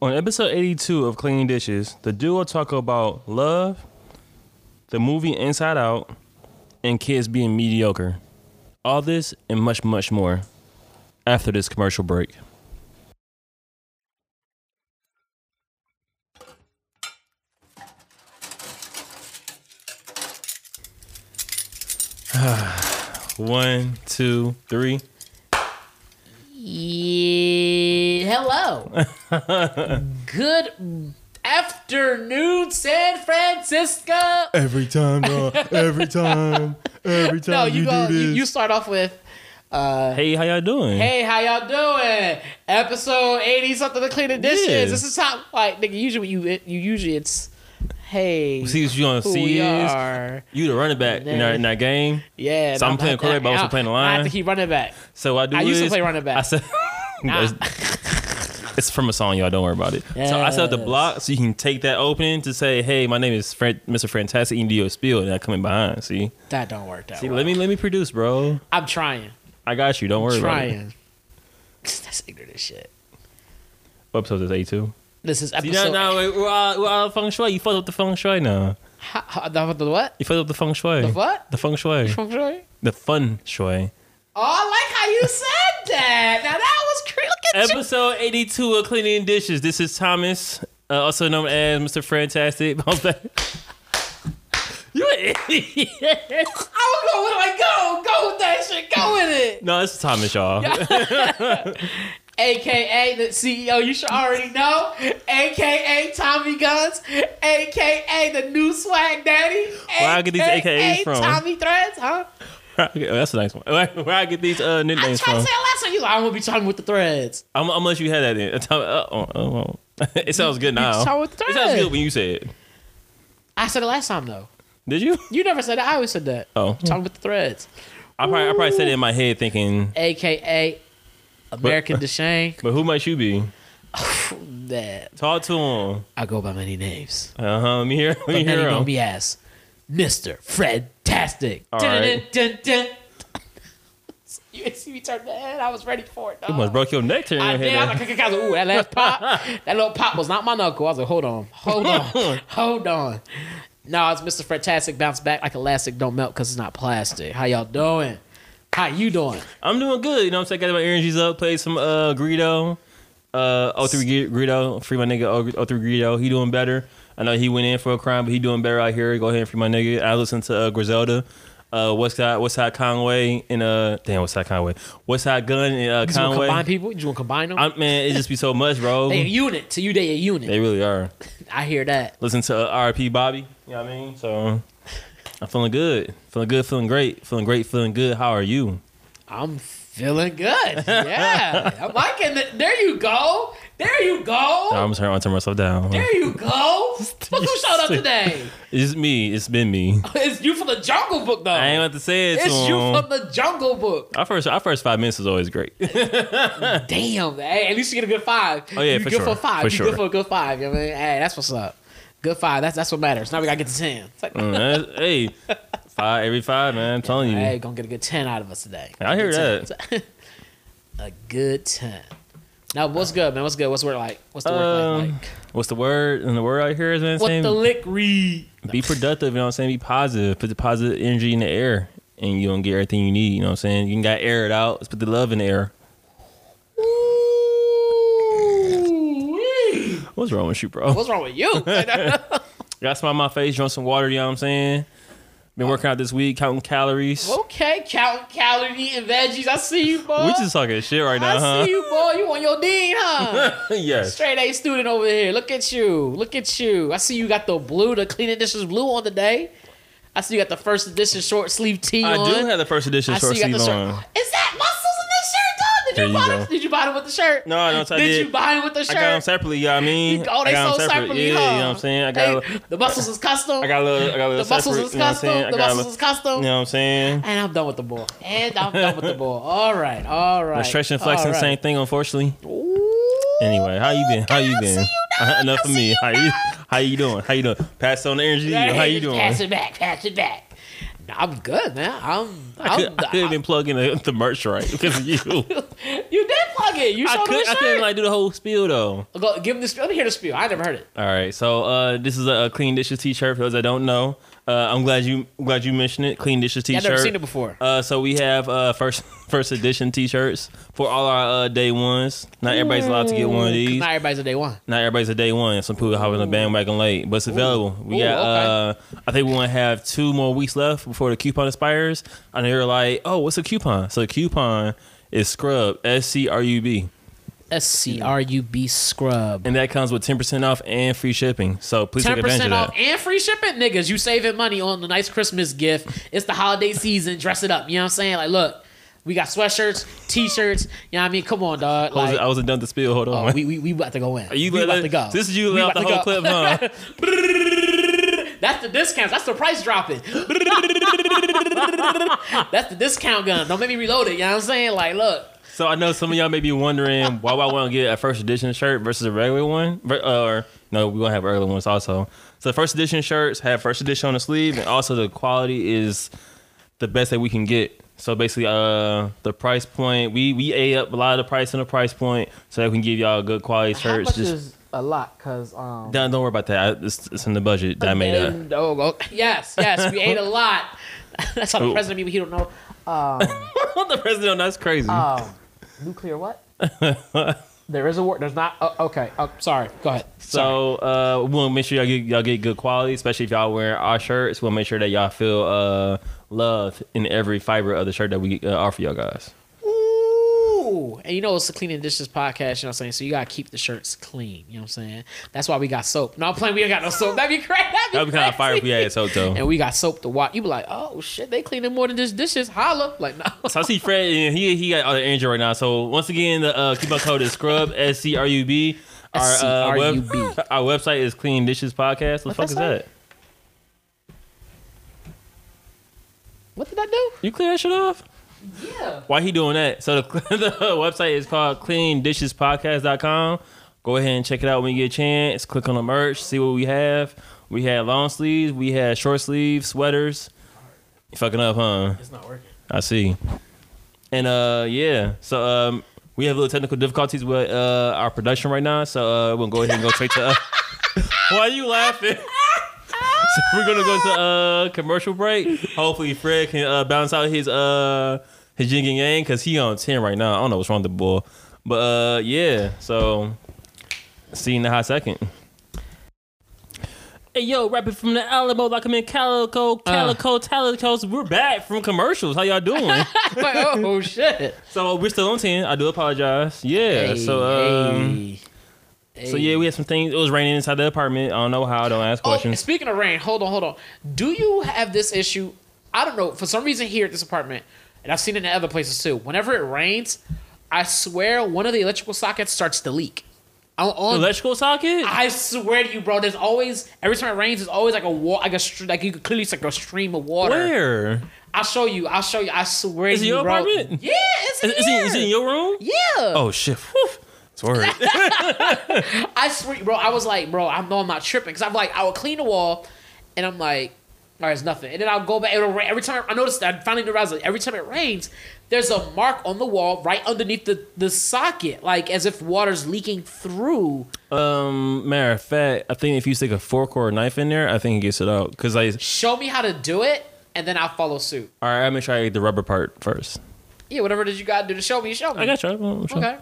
On episode 82 of Cleaning Dishes, the duo talk about love, the movie Inside Out, and kids being mediocre. All this and much, much more after this commercial break. One, two, three. Yeah, hello. Good afternoon, San Francisco. Every time, bro. Every time. Every time No, you go. You, you start off with, uh, Hey, how y'all doing? "Hey, how y'all doing?" Episode eighty something to clean the dishes. Yeah. This is how, like, nigga. Usually, you you usually it's, "Hey, See what you want to who see we is are." you the running back in that, in that game. Yeah, So I'm no, playing I- quarterback, but I- also playing the line. I have to keep running back. So what I do I used to play running back. I said it's from a song, y'all. Don't worry about it. So I set up the block so you can take that opening to say, "Hey, my name is Fran- Mr. Fantastic. You can do your spiel," and I come in behind. See, That don't work that see, well. let me let me produce, bro. I'm trying. I got you. Don't worry about it. trying. That's ignorant as shit. What episode is eight two? This is See, episode. now, now wait, we're all, we're all feng shui. You fucked up the feng shui now. Ha- the, the what? You fucked up the feng shui. The what? The feng shui. The Feng shui? The fun shui. Oh, I like how you said that. Now that was crazy. At you. Episode 82 of Cleaning Dishes. This is Thomas, uh, also known as Mr. Fantastic. You an idiot. I was going like go, go with that shit, go with it. No, this is Thomas, y'all. AKA the CEO, you should already know. AKA Tommy Guns. AKA the new swag daddy. Where I get these AKAs from? Tommy Threads, huh? Okay, that's a nice one. Where, where I get these uh, I nicknames tried to from? say last time. You like, I'm gonna be talking with the threads. I'm, I'm gonna let you have that me- uh, oh, oh, oh. It sounds good now. talk with the It sounds good when you say it. I said it last time though. Did you? You never said that. I always said that. Oh, Talking with the threads. I probably, I probably said it in my head thinking, AKA American Deshane. but who might you be? That Talk to him. I go by many names. Uh huh. Let me hear. Let But me many hear know him. me as Mr. Fred Tastic. All Dun, right. dun, dun, dun. You see me turn the head. I was ready for it. You must broke your neck turning I your did. I head. was like, I was like, ooh, that last pop, that little pop was not my knuckle. I was like, hold on, hold on, hold on. No, it's Mr. Fantastic. Bounce back like elastic. Don't melt because it's not plastic. How y'all doing? How you doing? I'm doing good. You know what I'm saying? Got my energies up. Played some uh Greedo. Uh, 03 Greedo. Free my nigga O- 03 Greedo. He doing better. I know he went in for a crime, but he doing better out here. Go ahead and free my nigga. I listen to uh, Griselda. Uh, Westside, Westside Conway and uh, damn, what's that? Conway, What's that? Gunn and uh, You want to combine Conway. people? You want to combine them? I, man, it just be so much, bro. they a unit. To you, they a unit. They really are. I hear that. Listen to uh, RP Bobby. You know what I mean? So I'm feeling good. Feeling good, feeling great. Feeling great, feeling good. How are you? I'm feeling good. Yeah, I'm liking it. There you go. There you go. I'm turn, I'm turn myself down. There you go. Look who showed up today. It's me. It's been me. It's you from the Jungle Book, though. I ain't about to say it to it's you him. from the Jungle Book. Our first, our first five minutes is always great. Damn, hey, at least you get a good five. Oh, yeah, you for good sure. for five. For you sure. good for a good five. You know what I mean? Hey, that's what's up. Good five. That's that's what matters. Now we gotta get to ten. Like, Mm, hey, five every five, man. I'm telling you. hey, gonna get a good ten out of us today. I hear 10. a good ten. Now, what's good, man? What's good? What's the word like? What's the word Um, like? What's the word? And the word out here is man, What saying the lick read? be productive. You know what I'm saying? Be positive. Put the positive energy in the air, and you don't get everything you need. You know what I'm saying? You can got air it out. Let's put the love in the air. What's wrong with you, bro? What's wrong with you? Got some on my face. Drunk some water. You know what I'm saying? Been oh. working out this week, counting calories. okay, counting calories, eating veggies. I see you, boy. We just talking shit right now, I huh? see you, boy. You on your dean, huh? yes. Straight A student over here. Look at you. Look at you. I see you got the blue, the clean editions blue on today. I see you got the first edition short sleeve tee I on. do have the first edition I short see you got sleeve the on. Is that muscles Did There you, you buy go. it? Did you buy it with the shirt? No, I don't. I Did did. you buy it with the shirt? I shirt? got them separately. You know what I mean? Oh, they sold them separately, Yeah, huh? you know what I'm saying? I got. Hey, a, the muscles is custom. I got a little. I got a little the muscles separate, is you know custom. The got muscles is custom. You know what I'm saying? And I'm done with the ball. And I'm done with the ball. All right, all right. The stretch and flexing, all right. same thing. Unfortunately. Ooh, Anyway, how you been? How you been? see you, dog. Enough I of see me. you, How you? How you doing? How you doing? Pass on the energy. How you doing? Pass it back. Pass it back. I'm good, man. I'm. I I'm could, I could have been plugging the, the merch right because of you. you did plug plug it. You I, showed him could, the I couldn't like do the whole spiel though. Go, give him the spiel. Let me hear the spiel. I never heard it. All right, so uh, this is a, a clean dishes t-shirt. For those that don't know, uh, I'm glad you glad you mentioned it. Clean dishes Yeah, t-shirt. I've never seen it before. Uh, so we have uh, first first edition t-shirts for all our uh, day ones. Not everybody's allowed to get one of these. Not everybody's a day one. Not everybody's a day one. Some people hop on the bandwagon late, but it's available. We Ooh, got. Uh, I think we want to have two more weeks left before the coupon expires. And they're like, "Oh, what's a coupon?" So the coupon is Scrub S C R U B, S C R U B scrub. and that comes with ten percent off and free shipping. So please take advantage of that. off and free shipping, niggas. You saving money on the nice Christmas gift. It's the holiday season. Dress it up. You know what I'm saying? Like, look, we got sweatshirts, t-shirts. You know what I mean? Come on, dog. I wasn't, Like, I wasn't done to spill. Hold on. oh, we, we we about to go in. Are you we about to go. This is you out the whole go. clip, huh? That's the discounts. That's the price dropping. That's the discount gun. Don't make me reload it. You know what I'm saying? Like, look. So I know some of y'all may be wondering why would I want to get a first edition shirt versus a regular one, Ver- or no, we gonna have regular ones also. So first edition shirts have first edition on the sleeve, and also the quality is the best that we can get. So basically, uh, the price point we we ate up a lot of the price and the price point, so that we can give y'all good quality shirts. Just a lot? Cause um. don't, don't worry about that. I- It's, it's in the budget that I made up. Oh, oh, yes, yes, we ate a lot. That's how the president people he don't know. Um, the president, that's crazy. um, nuclear what? there is a war. There's not. Oh, okay. Oh, sorry. Go ahead. So uh, we want to make sure y'all get y'all get good quality, especially if y'all wear our shirts. We'll make sure that y'all feel uh, love in every fiber of the shirt that we uh, offer y'all guys. And you know it's a cleaning dishes podcast, you know what I'm saying? So you gotta keep the shirts clean, you know what I'm saying? That's why we got soap. No, I'm playing, we ain't got no soap. That'd be crazy. That'd be, That'd be kind of fire if we had soap though. And we got soap to wash. You be like, oh shit, they cleaning more than just dishes. Holla. Like, no. So I see Fred, and he he got all the energy right now. So once again, the uh, coupon code is Scrub S C R U B. Our uh, web, our website is Clean Dishes Podcast. What the fuck is that that? What did I do? You clear that shit off? Yeah. Why he doing that? So the, the website is called cleandishespodcast.com. Go ahead and check it out when you get a chance. Click on the merch, see what we have. We had long sleeves, we had short sleeves, sweaters. You fucking up, huh? It's not working. I see. And uh yeah, so um we have a little technical difficulties with uh our production right now, so uh we'll go ahead and go straight to uh, Why are you laughing? So we're gonna go to uh commercial break. Hopefully Fred can uh bounce out his uh his yin and yang because he on 10 right now. I don't know what's wrong with the boy. But uh yeah, so see you in the hot second. Hey yo, rapping from the Alamo like I'm in Calico, Calico, Talicos. We're back from commercials. How y'all doing? like, oh shit. So we're still on ten. I do apologize. Yeah. so um, hey. So yeah, we had some things. It was raining inside the apartment. I don't know how. Don't ask questions. Oh, questions. speaking of rain, hold on, hold on. Do you have this issue? I don't know. For some reason, here at this apartment, and I've seen it in other places too. Whenever it rains, I swear one of the electrical sockets starts to leak. On, on- Electrical socket. I swear to you, bro. There's always every time it rains, there's always like a wall, like a like you could clearly see like a stream of water. Where? I'll show you. I'll show you. I swear Is to it you, your bro. apartment? Yeah, it's Is, it, is it in your room? Yeah. Oh shit. Whew. I swear, bro. I was like, bro, I know I'm not tripping because I'm like, I would clean the wall, and I'm like, all right, it's nothing. And then I'll go back. It'll rain. Every time I noticed that, I finally realized like, every time it rains, there's a mark on the wall right underneath the the socket, like as if water's leaking through. um, matter of fact, I think if you stick a fork or a knife in there, I think it gets it out. Cause I, Show me how to do it, and then I'll follow suit. all right, I'm gonna get the rubber part first. Yeah, whatever it is you gotta do to show me, show me. I got you. Okay.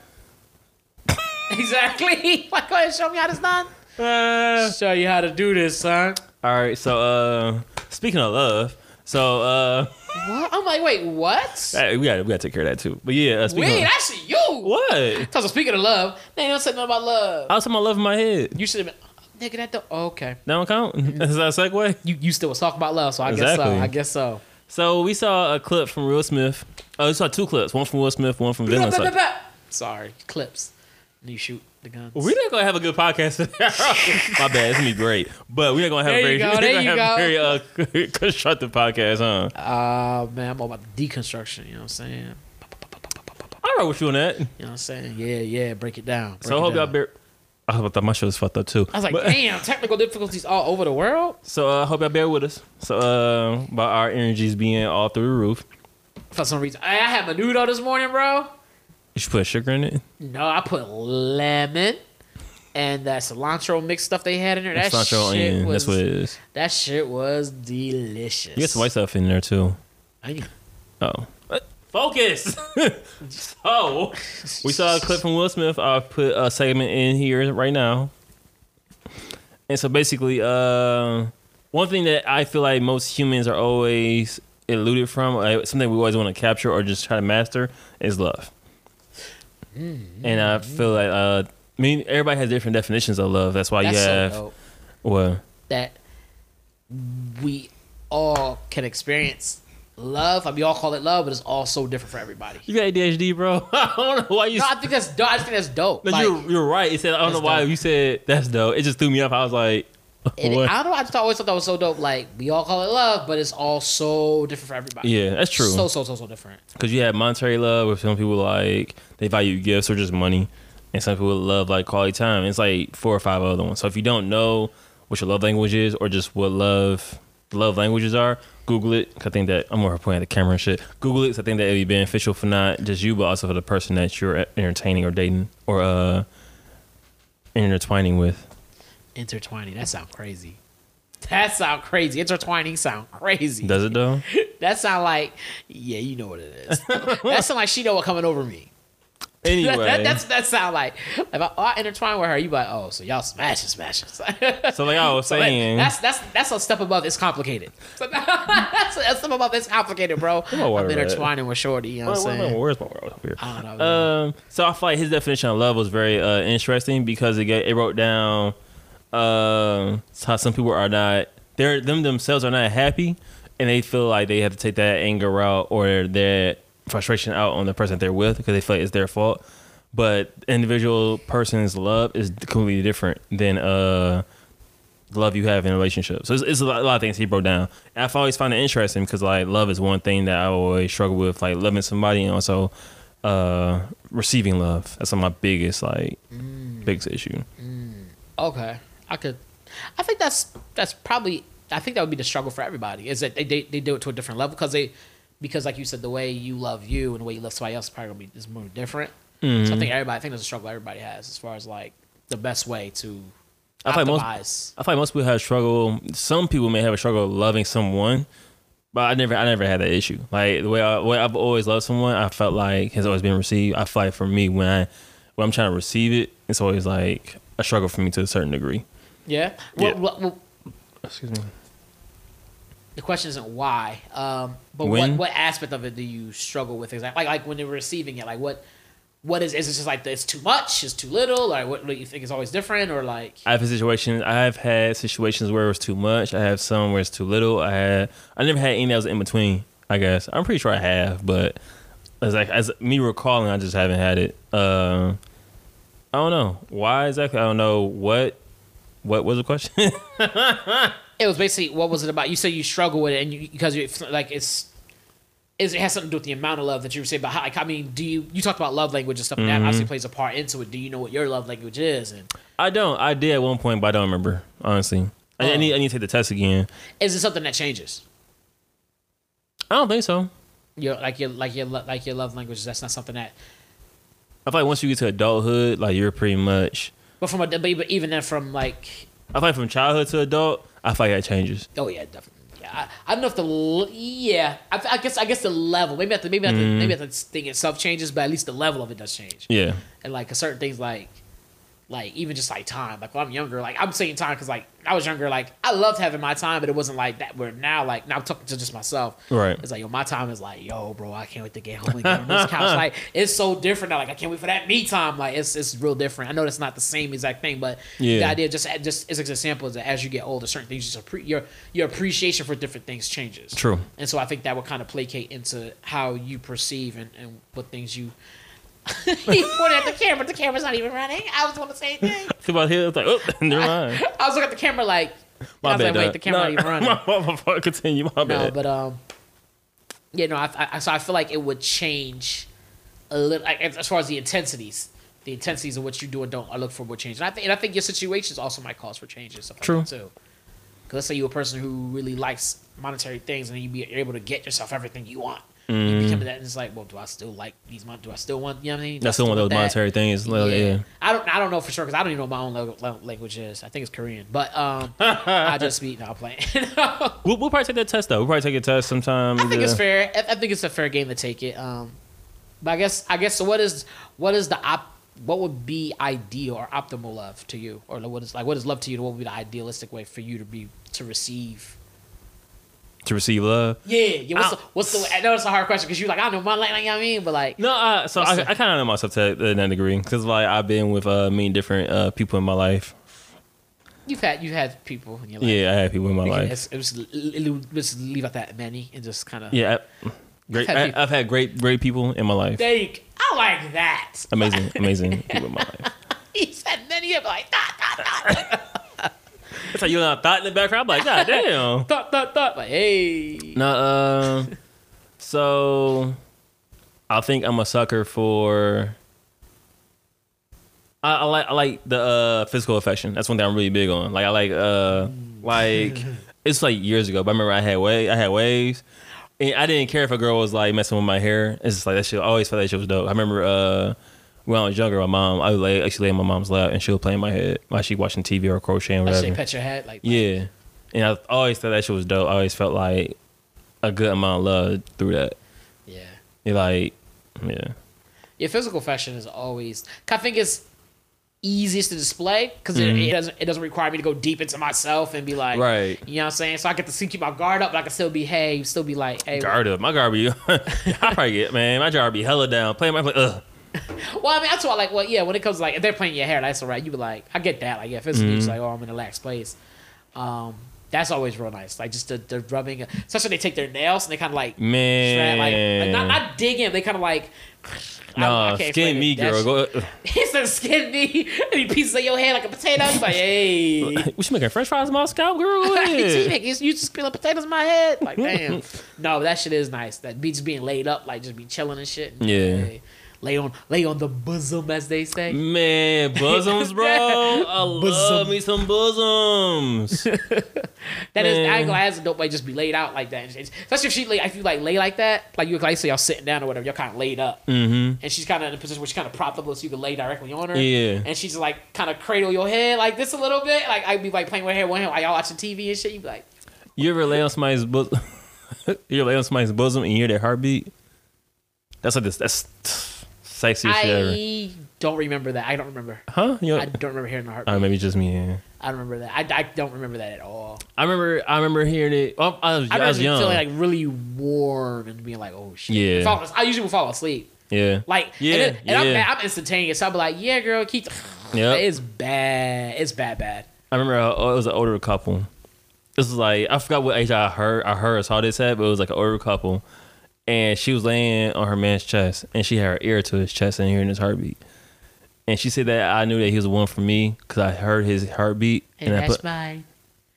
exactly. like, go ahead, show me how this done. Uh, Show you how to do this, son. all right. So, uh, speaking of love, so uh, What? I'm like, wait, what? hey, we got we got to take care of that too. But yeah, uh, speaking Wait, of, actually, you. what? So speaking of love, they don't say nothing about love. I was talking about love in my head. You should have been, nigga. That don't. Oh, okay. That don't count. Is that a segue? You you still was talking about love, so I guess so. I guess so. So we saw a clip from Will Smith. Oh, we saw two clips. One from Will Smith, one from Vinland. Side. Sorry, clips. You shoot the guns. We're not gonna have a good podcast. My bad. It's gonna be great, but we're not gonna have There a very, go, there you have go. very uh, constructive podcast, huh? Uh man, I'm all about deconstruction. You know what I'm saying? I roll with you on that. You know what I'm saying? Yeah, yeah. Break it down. Break So I hope y'all bear. I thought my show was fucked up too. I was like, But- damn, technical difficulties all over the world. So I uh, hope y'all bear with us. So uh, about our energies being all through the roof. For some reason, I, I had menudo this morning, bro. You should put sugar in it. No, I put lemon and that cilantro mix stuff they had in there. That Cilantro shit onion. was That's what it is. that shit was delicious. You got some white stuff in there too. Onion. Oh. Focus. so we saw a clip from Will Smith. I'll put a segment in here right now. And so basically, uh, one thing that I feel like most humans are always eluded from, uh, something we always want to capture or just try to master, is love. And I feel like, uh, I mean, everybody has different definitions of love. That's why That's you have dope well, that we all can experience love. I mean, we all call it love, but it's all so different for everybody. you got ADHD, bro. I don't know why you. No, I think that's dope. I think that's dope. No, Like, you're you're right. It said I don't know why dope. you said that's dope. It just threw me off. I was like, what? I don't know. I just always thought that was so dope. Like we all call it love, but it's all so different for everybody. yeah, that's true. So so so so different. Because you have monetary love, where some people like they value gifts or just money, and some people love like quality time. It's like four or five other ones. So if you don't know what your love language is, or just what love love languages are, Google it. I think that I'm more pointing at the camera and shit. Google it. 'cause I think that it'd be beneficial for not just you, but also for the person that you're entertaining or dating or uh intertwining with. Intertwining. That sound crazy. That sound crazy. Intertwining sound crazy. Does it though? That sound like yeah, you know what it is. that sound like she know what coming over me. Anyway, That, that, that's that sound like if I, oh, I intertwine with her, you be like oh, so y'all smashing, smashing. so like I was So saying, that's that's that's a step above. It's complicated. So that's a step above. It's complicated, bro. I'm intertwining with Shorty. You know what I'm saying? where's my world up here? I don't know. Um, so I feel like his definition of love was very uh, interesting because it get, it wrote down um how some people are not they're them themselves are not happy and they feel like they have to take that anger out or their frustration out on the person they're with because they feel like it's their fault. But individual person's love is completely different than uh love you have in a relationship. So it's, it's a, lot, a lot of things he broke down. And I've always found it interesting because like love is one thing that I always struggle with, like loving somebody and also uh receiving love. That's my biggest like biggest issue. Okay, I could. I think that's that's probably. I think that would be the struggle for everybody. Is that they they, they do it to a different level because they because like you said, the way you love you and the way you love somebody else is probably gonna be is more different. So Mm-hmm. I think everybody. I think there's a struggle everybody has as far as like the best way to I think most- I feel most people have struggle. Some people may have a struggle loving someone, but I never, I never had that issue. Like the way, I, way I've always loved someone, I felt like has always been received. I feel like for me, when I, when I'm trying to receive it, it's always like a struggle for me to a certain degree. Yeah. Yeah. Well, well, well, Excuse me. the question isn't why, um, but When? what what aspect of it do you struggle with exactly? Like like when you're receiving it, like what what is is it just like it's too much, it's too little, like what do you think is always different, or like I have a situation. I have had situations where it was too much. I have some where it's too little. I had. I never had any that was in between. I guess I'm pretty sure I have, but as like as me recalling, I just haven't had it. Uh, I don't know why exactly. I don't know what. What was the question? It was basically what was it about? You said you struggle with it, and you because you like it's. Is, it has something to do with the amount of love that you receive. But how, like, I mean, do you you talked about love language and stuff? and That Mm-hmm. obviously plays a part into it. Do you know what your love language is? And I don't. I did at one point, but I don't remember honestly. I, I Oh. need. I need to take the test again. is it something that changes? I don't think so. Your like your like your like your love language. That's not something that. I feel like once you get to adulthood, like you're pretty much. But from a but even then from like I like from childhood to adult, I feel like that changes. oh yeah definitely yeah I, I don't know if the l- yeah I, I guess I guess the level maybe not the maybe not the, mm-hmm. maybe not the thing itself changes but at least the level of it does change Yeah. and like certain things like like even just like time like when i'm younger like i'm saying time because like i was younger like i loved having my time but it wasn't like that where now like now i'm talking to just myself Right. it's like yo my time is like yo bro i can't wait to get home and get on this couch like it's so different now like i can't wait for that me time like it's it's real different i know that's not the same exact thing but Yeah. the idea just just as an example is that as you get older certain things just appre- your your appreciation for different things changes True. and so I think that would kind of placate into how you perceive and, and what things you. he pointed at the camera. The camera's not even running. I was going to say thing. Think about here. It's like, oh, never mind. I was looking at the camera like. My I was bad. like, wait, dog. the camera not even running. My, my, my, continue. My no, bad. but um, yeah, no. I, I so I feel like it would change a little like, as far as the intensities. The intensities of what you do and don't, I look for would change, and I think, and I think your situations also might cause for changes. Like True. that too. Because let's say you're a person who really likes monetary things, and you be able to get yourself everything you want. You become that, and it's like, well, do I still like these? mon- Do I still want? You know what I mean? Do I That's still one of those monetary things. Like, yeah. I don't. I don't know for sure because I don't even know what my own lo- language is. I think it's Korean, but um, I just speak. No, I'm playing. We'll, we'll probably take that test though. We'll probably take a test sometime. I think it's fair. I, I think it's a fair game to take it. Um, but I guess. I guess. So what is what is the op? What would be ideal or optimal love to you, or what is like what is love to you? What would be the idealistic way for you to be to receive? To receive love. Yeah, yeah. What's I- the, what's the? I know it's a hard question because you're like I don't know my language. You know what I mean, but like No, I, so I, the- I kind of know myself to that degree because like I've been with uh, many different uh, people in my life. you've had you've had people in your life. Yeah, I have people in my We life. it's- it was, it was- just leave out that many and just kind of Yeah, I, great. I've had I, I've had great, great people in my life. There you go. I like that. Amazing, amazing people in my life. He said many of like dot dot dot It's like you know thought in the background. I'm like, God damn. thought, thought, thought. Like hey, No, uh, so I think I'm a sucker for. I, I like I like the uh, physical affection. That's one thing I'm really big on. Like I like uh like it's like years ago, but I remember I had way I had waves, and I didn't care if a girl was like messing with my hair. It's just like that shit. I always felt that shit was dope. I remember uh when I was younger, my mom I would lay actually lay in my mom's lap and she would play in my head while she watching TV or crocheting or whatever. say pet your head like Yeah, and I always thought that shit was dope. I always felt like a good amount of love through that. yeah. It like, yeah, Your physical fashion is always. I think it's easiest to display because Mm-hmm. it, it doesn't it doesn't require me to go deep into myself and be like right. You know what I'm saying? So I get to see keep my guard up, but I can still be hey, still be like hey. Guard up, my guard be. I probably get man, my guard be hella down. Playing my play. Ugh. Well, I mean that's why like well yeah when it comes to, like if they're playing your hair that's alright. You be like I get that like yeah physically Mm-hmm. it's like oh I'm in a lax place. Um, that's always real nice. Like just the, the rubbing, especially they take their nails and they kind of like Man, Strap, like, like not not dig in. They kind of like. I- I skin me. Girl. Go. He said skin me. And he pieces of your head like a potato. You like, hey. What you making French fries, Moscow, girl? Go you ahead. make- you just peeling potatoes in my head. Like, damn. no, that shit is nice. That be just being laid up, like just be chilling and shit. Yeah. Hey, lay on lay on the bosom, as they say. Man, bosoms, bro. I love Bosom. me some bosoms. That is, I Man. ain't gonna ask a dope way just be laid out like that. Especially if she lay, if you like lay like that, like you like say y'all sitting down or whatever, you're kind of laid up, mm-hmm. and she's kind of in a position where she's kind of propped up so you can lay directly on her. Yeah. and she's like kind of cradle your head like this a little bit. Like I'd be like playing with her one hand while y'all watching TV and shit. You be like, You ever lay on somebody's bosom? you ever lay on somebody's bosom and you hear their heartbeat? That's like this. That's sexiest shit ever. I don't remember that. I don't remember. Huh? You know, I don't remember hearing the heartbeat. uh, maybe just me. Yeah. I don't remember that. I, I don't remember that at all. I remember. I remember hearing it. Well, I was, I I, was young. feeling like really warm and being like, oh shit. Yeah. I usually will fall asleep. yeah. Like, Yeah, and, and yeah. I'm, I'm instantaneous. So I'll be like, yeah, girl, keep. Yep. It's bad. It's bad, bad. I remember uh, it was an older couple. This was like I forgot what age I heard. I heard or saw this at, but it was like an older couple, and she was laying on her man's chest, and she had her ear to his chest and hearing his heartbeat. And she said that I knew that he was the one for me because I heard his heartbeat, And, and, I that's put mine.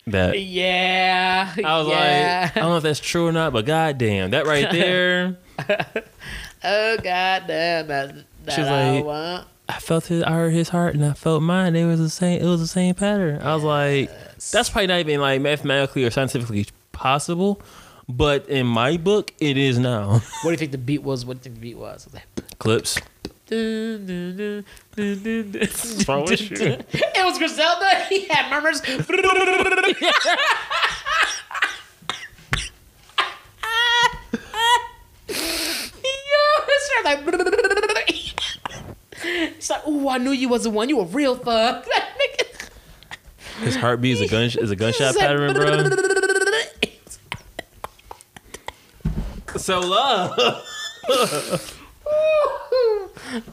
that. Yeah. I was yeah. like, I don't know if that's true or not, but goddamn, that right there. oh god damn that. that She was I like- want. I felt his, I heard his heart, and I felt mine. It was the same. It was the same pattern. I was like, that's probably not even like mathematically or scientifically possible, but in my book, it is now. What do you think the beat was? What do you think the beat was? I was like, Clips. wrong with you? It was Griselda. He had murmurs. Yo, it's like. It's like, ooh, I knew you was the one. You a real thug. His heartbeat is a gun is a gunshot pattern, bro. So love.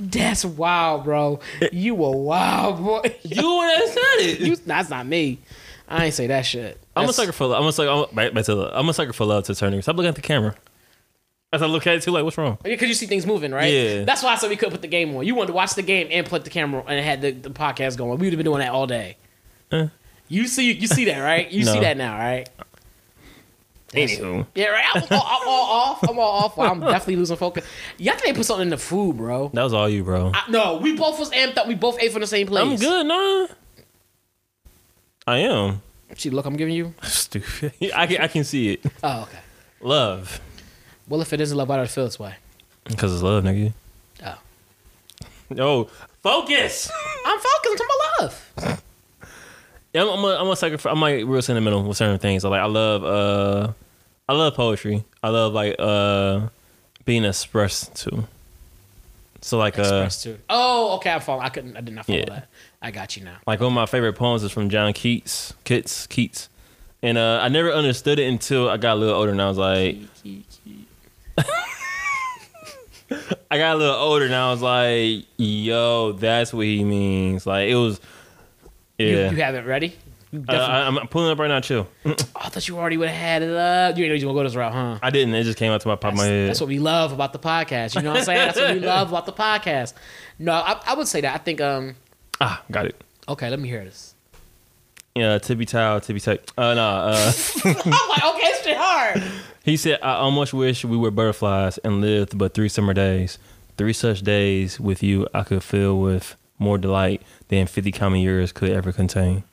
That's wild, bro. You a wild boy. You one that said it. You, that's not me. I ain't say that shit. I'm a sucker for love. I'm a sucker. I'm, back, back to love. I'm a sucker for love to turning. Stop looking at the camera. As I look at it too, like what's wrong? Because you see things moving, right? Yeah. That's why I said we couldn't put the game on. You wanted to watch the game and put the camera and had the, the podcast going. We would have been doing that all day. Eh. You see, you see that, right? You see that now, right? Anywho, Yeah, right. I'm, all- I'm all off. I'm all off. I'm definitely losing focus. They put something in the food, bro? that was all you, bro. I, no, we both was amped up. We both ate from the same place. I'm good, nah. I am. See look I'm giving you? Stupid. I can I can see it. Oh, okay. Love. Well, if it isn't love, why do I feel this way? Because it's love, nigga. Oh. Yo, focus. I'm focused on my love. Yeah, I'm, I'm a, I'm a sucker for. I'm like real sentimental with certain things. So like, I love, uh, I love poetry. I love like uh, being expressed to. So like, uh, Express to. Oh, okay. I follow. I couldn't. I did not follow Yeah. that. I got you now. like one of my favorite poems is from John Keats, Keats, Keats, and uh, I never understood it until I got a little older, and I was like, I got a little older, and I was like, yo, that's what he means. Like it was, yeah. you have it ready? You Uh, definitely- I, I'm pulling up right now. Chill. oh, I thought you already would have had it up. You didn't know you were gonna go this route, huh? I didn't. It just came out to my pop of my head. that's what we love about the podcast. You know what I'm saying? That's what we love about the podcast. No, I, I would say that. I think. Um. ah, got it. Okay, let me hear this. Yeah, tippy toe, tippy toe. Uh, no. Uh, I'm like, okay, it's shit hard. he said, "I almost wish we were butterflies and lived but three summer days. Three such days with you, I could fill with more delight than fifty common years could ever contain."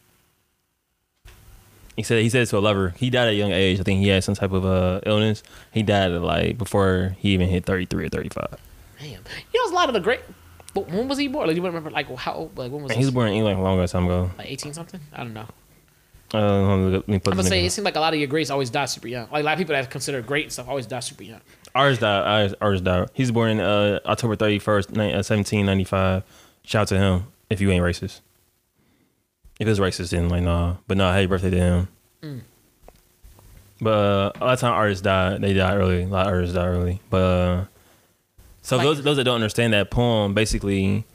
He said he said it to a lover. He died at a young age. I think he had some type of uh, illness. He died at like before he even hit thirty three or thirty five. Damn. You know, a lot of the great. But when was he born? Like, you remember, like, how, old? like, when was And he was born in England a long time ago. Like 18 something? I don't know. Uh, let me- let put I'm gonna say it seems like a lot of your greats always die super young. Like a lot of people that consider great and stuff always die super young. Ours died. Ours, ours died. He's born in uh, October thirty first, uh, seventeen ninety five. Shout out to him if you ain't racist. If it's racist, then like nah. But nah, happy birthday to him. Mm. But uh, a lot of time artists die. They die early. A lot of artists die early. But uh, so Like- those those that don't understand that poem, basically,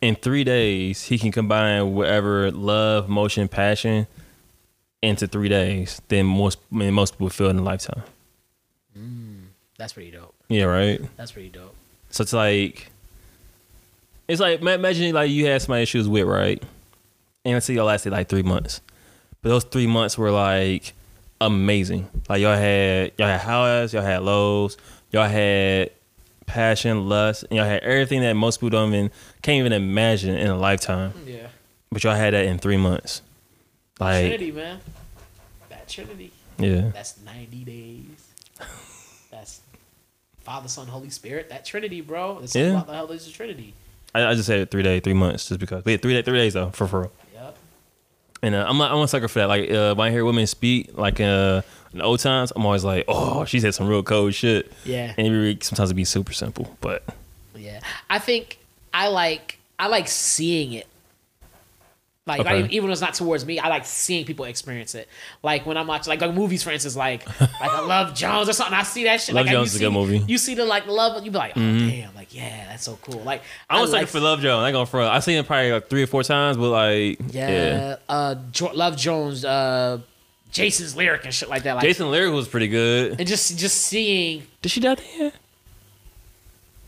in three days he can combine whatever love, motion, passion into three days. Then most I mean, most people feel in a lifetime. That's pretty dope. Yeah, right. That's pretty dope. So it's like, it's like imagine like you had somebody she was with, right? And let's say y'all lasted like three months, but those three months were like amazing. Like y'all had y'all had highs, y'all had lows, y'all had passion, lust, and y'all had everything that most people don't even can't even imagine in a lifetime. Yeah. But y'all had that in three months. Like Trinity, man. That Trinity. yeah, That's 90 days. That's Father, Son, Holy Spirit. That Trinity, bro. It's Yeah. about the hell is the Trinity. I, I just said three day, three months, just because. But yeah, three day, three days though, for for real. Yep. And uh, I'm not, I'm a sucker for that. Like uh, when I hear women speak, like uh, in the old times, I'm always like, oh, she said some real cold shit. Yeah. And it sometimes it be super simple, but Yeah, I think I like I like seeing it. Like Okay. even, even when it's not towards me, I like seeing people experience it. Like when I'm watching like, like movies, for instance, like like I Love Jones or something. I see that shit. Love like, Jones is a good movie. Mm-hmm. You see the like love, you be like, oh damn, like yeah, that's so cool. Like I like, for Love Jones. I ain't gonna front. I seen it probably like three or four times, but like yeah, yeah. uh, jo- Love Jones, uh, Jason's lyric and shit like that. Like Jason Lyric was pretty good. and just just seeing Did she die at the end?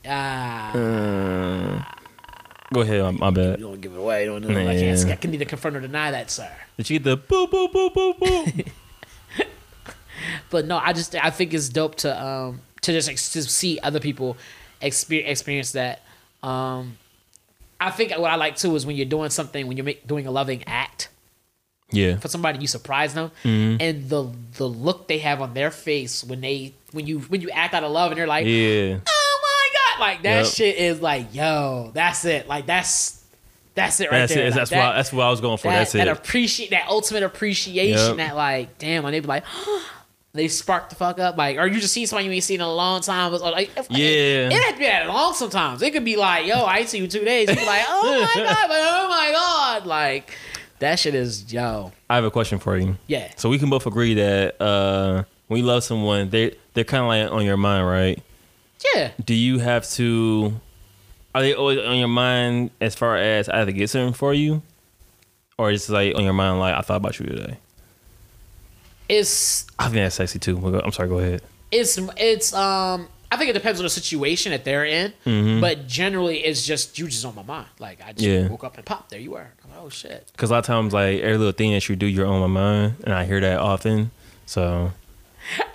ah. Uh, go ahead, my, my bad. you don't give it away. You don't know. I can't. I can neither confirm or deny that, sir. Did you get the boo boo boo boo boo? but no, I just I think it's dope to um to just ex- to see other people experience experience that. Um, I think what I like too is when you're doing something when you're make, doing a loving act yeah, for somebody, you surprise them, Mm-hmm. and the the look they have on their face when they when you when you act out of love and they're like, yeah. oh my god, like that Yep. shit is like, yo, that's it, like that's that's it right That's there. it. Like, That's that- what that's what I was going for. that, that's that appreciate that ultimate appreciation Yep. that like damn and they be like they spark the fuck up like or you just see somebody you ain't seen in a long time but like if- Yeah. it, it have to be that long sometimes it could be like yo I see you two days you be like oh my god like, oh my god like that shit is yo I have a question for you. yeah So we can both agree that uh, when you love someone, they they're kind of like on your mind, right? yeah Do you have to? Are they always on your mind as far as I have to get something for you, or it's like on your mind like I thought about you today? It's I think that's sexy too. I'm sorry. Go ahead. it's it's um I think it depends on the situation that they're in, but generally it's just you just on my mind. Like I just Mm-hmm. Yeah. woke up and pop, there you are. I'm like, oh shit. Because a lot of times, like every little thing that you do, you're on my mind, and I hear that often. So,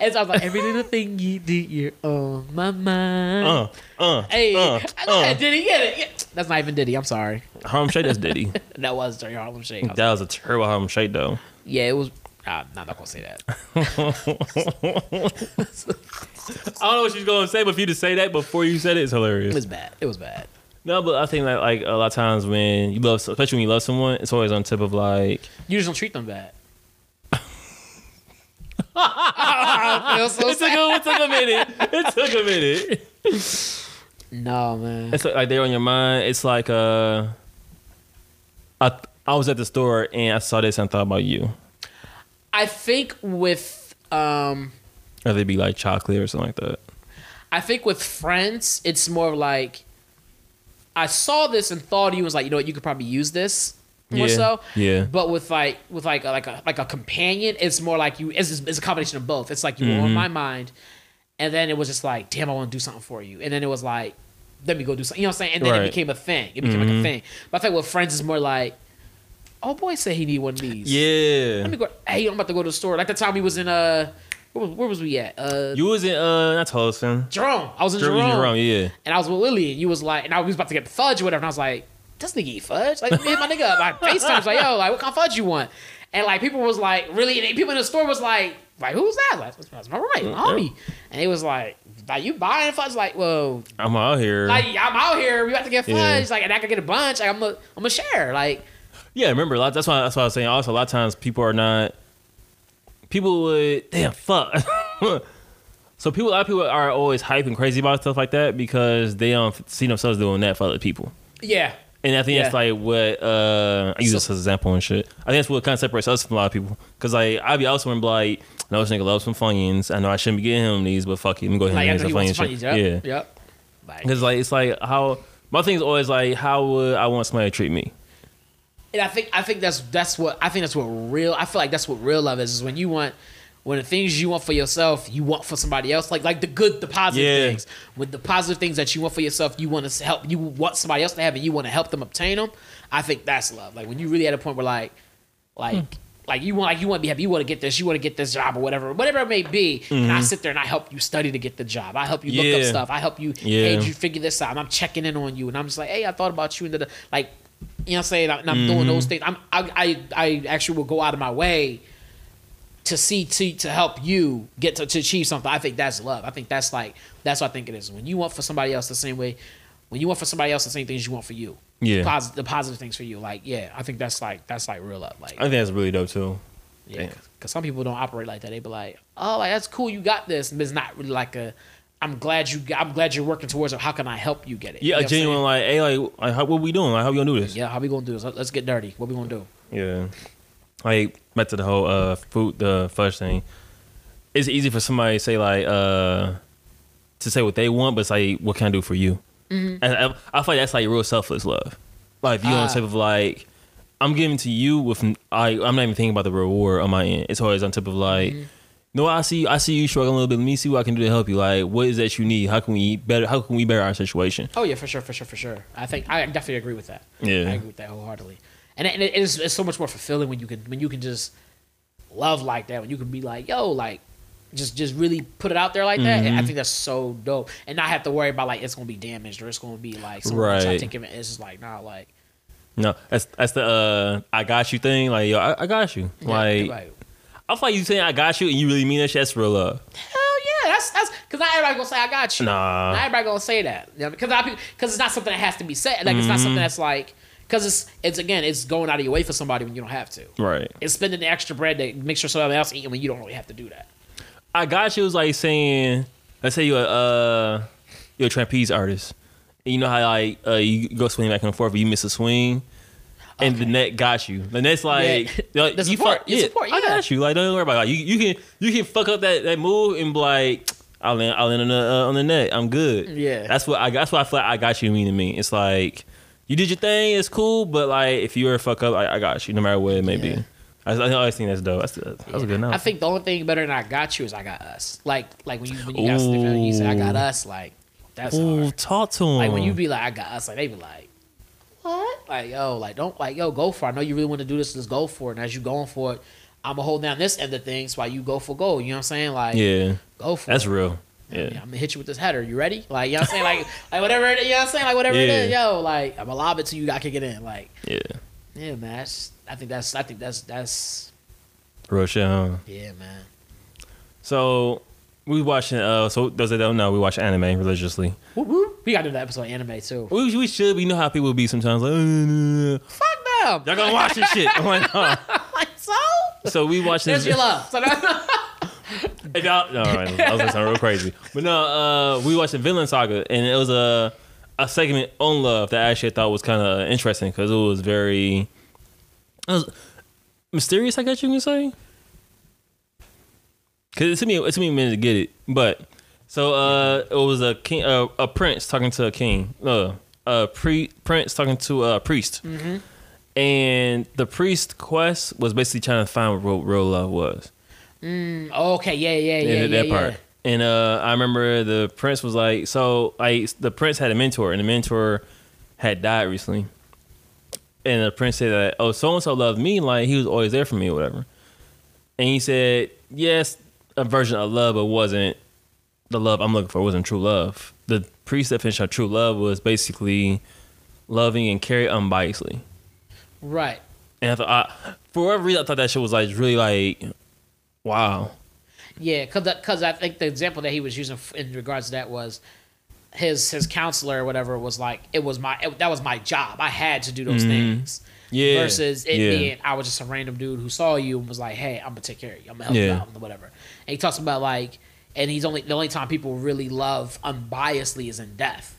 And so I was like, every little thing you do, you're on my mind. uh, uh, hey, uh, that Diddy get it. Yeah. That's not even Diddy. I'm sorry. Harlem Shake. That's Diddy. That was Harlem Shake. Was- that was a terrible Harlem Shake though. yeah, it was. Uh, I'm not gonna say that. I don't know what she's gonna say, but for you to say that before you said it, it's hilarious. It was bad. It was bad. No, but I think that like a lot of times when you love, especially when you love someone, it's always on tip of like, You just don't treat them bad. I feel so it took, a, it took a minute. It took a minute. No man. It's like, like they're on your mind. It's like uh, I I was at the store and I saw this and I thought about you. I think with um Or they'd be like chocolate or something like that. I think with friends, it's more like I saw this and thought he was like, you know what, you could probably use this more Yeah, so. yeah. But with like with like a, like a like a companion, it's more like you. It's, it's a combination of both. It's like you were Mm-hmm. on my mind, and then it was just like, damn, I want to do something for you, and then it was like, let me go do something. You know what I'm saying? And then Right. Mm-hmm. it became a thing. It became like a thing. But I think with friends, is more like, oh boy, said he need one of these. Yeah. Let me go. Hey, I'm about to go to the store. Like the time he was in uh, where was, where was we at? Uh, You was in uh not Tulsa. Jerome. I was in Jerome, Jerome. Yeah. And I was with Lily, and you was like, and I was about to get fudge or whatever, and I was like, this nigga eat fudge? Like, me and my nigga, like, FaceTime was like, yo, like, what kind of fudge you want? And like, people was like, really, and people in the store was like, like, who's that? Like, that's my roommate, my homie. And he was like, like, you buying fudge? Like, well, I'm out here. like, I'm out here, we about to get fudge, Yeah. like, and I could get a bunch, like, I'm gonna, I'm gonna share, like, Yeah, remember a lot. That's why. That's why I was saying. Also, a lot of times people are not. People would damn fuck. so people, a lot of people are always hyping crazy about stuff like that because they don't see themselves doing that for other people. yeah, And I think that's like what uh, I use So- this as an example and shit. I think that's what kind of separates us from a lot of people. Because like I be also be like, no, this nigga loves some Funyuns. I know I shouldn't be getting him these, but fuck it, let me go ahead like, and get some Funyuns shit. yep, Yeah, yep. Because like it's like how my thing is always like, how would I want somebody to treat me? And I think I think that's that's what I think that's what real I feel like that's what real love is is when you want when the things you want for yourself you want for somebody else like like the good the positive Yeah. things with the positive things that you want for yourself you want to help you want somebody else to have and you want to help them obtain them I think that's love like when you really at a point where like like Hmm. like you want like you want to be happy you want to get this you want to get this job or whatever whatever it may be and I sit there and I help you study to get the job I help you look Mm-hmm. Yeah. up stuff I help you Yeah. hey you figure this out and I'm checking in on you and I'm just like hey I thought about you and the like you know what I'm saying and I'm doing those mm-hmm. things I'm I, I I actually will go out of my way to see to to help you get to, to achieve something I think that's love I think that's like that's what I think it is when you want for somebody else the same way when you want for somebody else the same things you want for you Yeah. The positive things for you like yeah I think that's like that's like real love like I think that's really dope too. yeah, Damn. because some people don't operate like that. They be like, "Oh, like that's cool, you got this," but it's not really like a. I'm glad you. I'm glad you're working towards it. How can I help you get it? You Yeah, know a saying? genuine like, hey, like, like how, what we doing? Like, how we gonna do this? Yeah, how we gonna do this? Let- Let's get dirty. What we gonna do? Yeah. Like back to the whole uh food the fudge thing. It's easy for somebody to say like uh to say what they want, but it's like what can I do for you? And I, I feel like that's like real selfless love. Like if you on Ah. the type of like I'm giving to you with I I'm not even thinking about the reward on my end. It's always on top of like no, I see I see you struggling a little bit. Let me see what I can do to help you. Like what is that you need? How can we better how can we better our situation? Oh yeah, for sure, for sure, for sure. I think I definitely agree with that. Yeah. I agree with that wholeheartedly. And, it, and it is it's so much more fulfilling when you can when you can just love like that. When you can be like, yo, like just just really put it out there like that. Mm-hmm. I think that's so dope. And not have to worry about like it's gonna be damaged or it's gonna be like right. Take it. It's just like nah, like No, that's that's the uh I got you thing. Like yo, I, I got you. yeah, Like like I feel like you saying I got you and you really mean that shit. That's real love. Hell yeah, that's that's because not everybody gonna say I got you. Nah. not everybody gonna say that. You know, because because it's not something that has to be said. Like it's not Mm-hmm. something that's like because it's it's again it's going out of your way for somebody when you don't have to. Right. It's spending the extra bread to make sure somebody else eating when you don't really have to do that. I got you was like saying, let's say you're a uh, you're a trapeze artist. And you know how like uh, you go swing back and forth, but you miss a swing, and the net got you. The net's like, Yeah. like The you support, fuck, the yeah, support, I got you. Like don't worry about it. Like, you. You can you can fuck up that, that move and be like, I'll land I'll land on the uh, on the net. I'm good. Yeah. that's what I that's what I feel like I got you mean to me. It's like you did your thing, it's cool, but like if you were a fuck up, I, I got you no matter what it may Yeah. be. I, I always think that's dope. That's, that was a good note. I think the only thing better than I got you is I got us. Like like when you when you got you say I got us. Like that's Ooh, hard. talk to him. Like when you be like I got us, like they be like. What? Like yo, like don't like yo, go for. it. I know you really want to do this. Let's go for it. And as you going for it, I'm gonna hold down this end of things while you go for goal. You know what I'm saying? Like yeah, go for that's it. real. Yeah. Yeah. I'm gonna hit you with this header. You ready? Like you know what I'm saying? Like like whatever it, you know what I'm saying? Like whatever it Yeah. is, yo, like I'm gonna lob it to you, gotta kick it in. Like, Yeah. yeah, man. That's, I think that's I think that's that's Real shit, huh? yeah, man. So we watching. Uh, so those that don't know, we watch anime religiously. Whoop, whoop. We got to do that episode of anime too. We, we should. We know how people be sometimes. Like, Fuck them. y'all gonna watch this shit. I'm like, no. like so. So we watching. There's your love. So Hey, y'all- No, all right, I was gonna sound real crazy, but no, uh, we watched the Vinland Saga, and it was a a segment on love that I actually thought was kind of interesting because it was very, it was mysterious. I guess you can say, because it took me it took me a minute to get it, but so uh, it was a king, uh, a prince talking to a king, uh, a pre prince talking to a priest, and the priest quest was basically trying to find what real, love was. okay, yeah, yeah, yeah, Yeah, yeah, that yeah. part. And uh, I remember the prince was like, so like the prince had a mentor, and the mentor had died recently. And the prince said that, oh, so and so loved me, like he was always there for me or whatever. And he said, yes, a version of love, but wasn't the love I'm looking for. wasn't true love. The priest definition of true love was basically loving and caring unbiasedly. Right. And I thought, I, for whatever reason, I thought that shit was like really like, wow. Yeah, because because I think the example that he was using in regards to that was his his counselor or whatever was like it was my it, that was my job. I had to do those things. Mm-hmm. Yeah. Versus it Yeah. being I was just a random dude who saw you and was like, hey, I'm gonna take care of you. I'm gonna help you out and whatever. And he talks about like, and he's only the only time people really love unbiasedly is in death.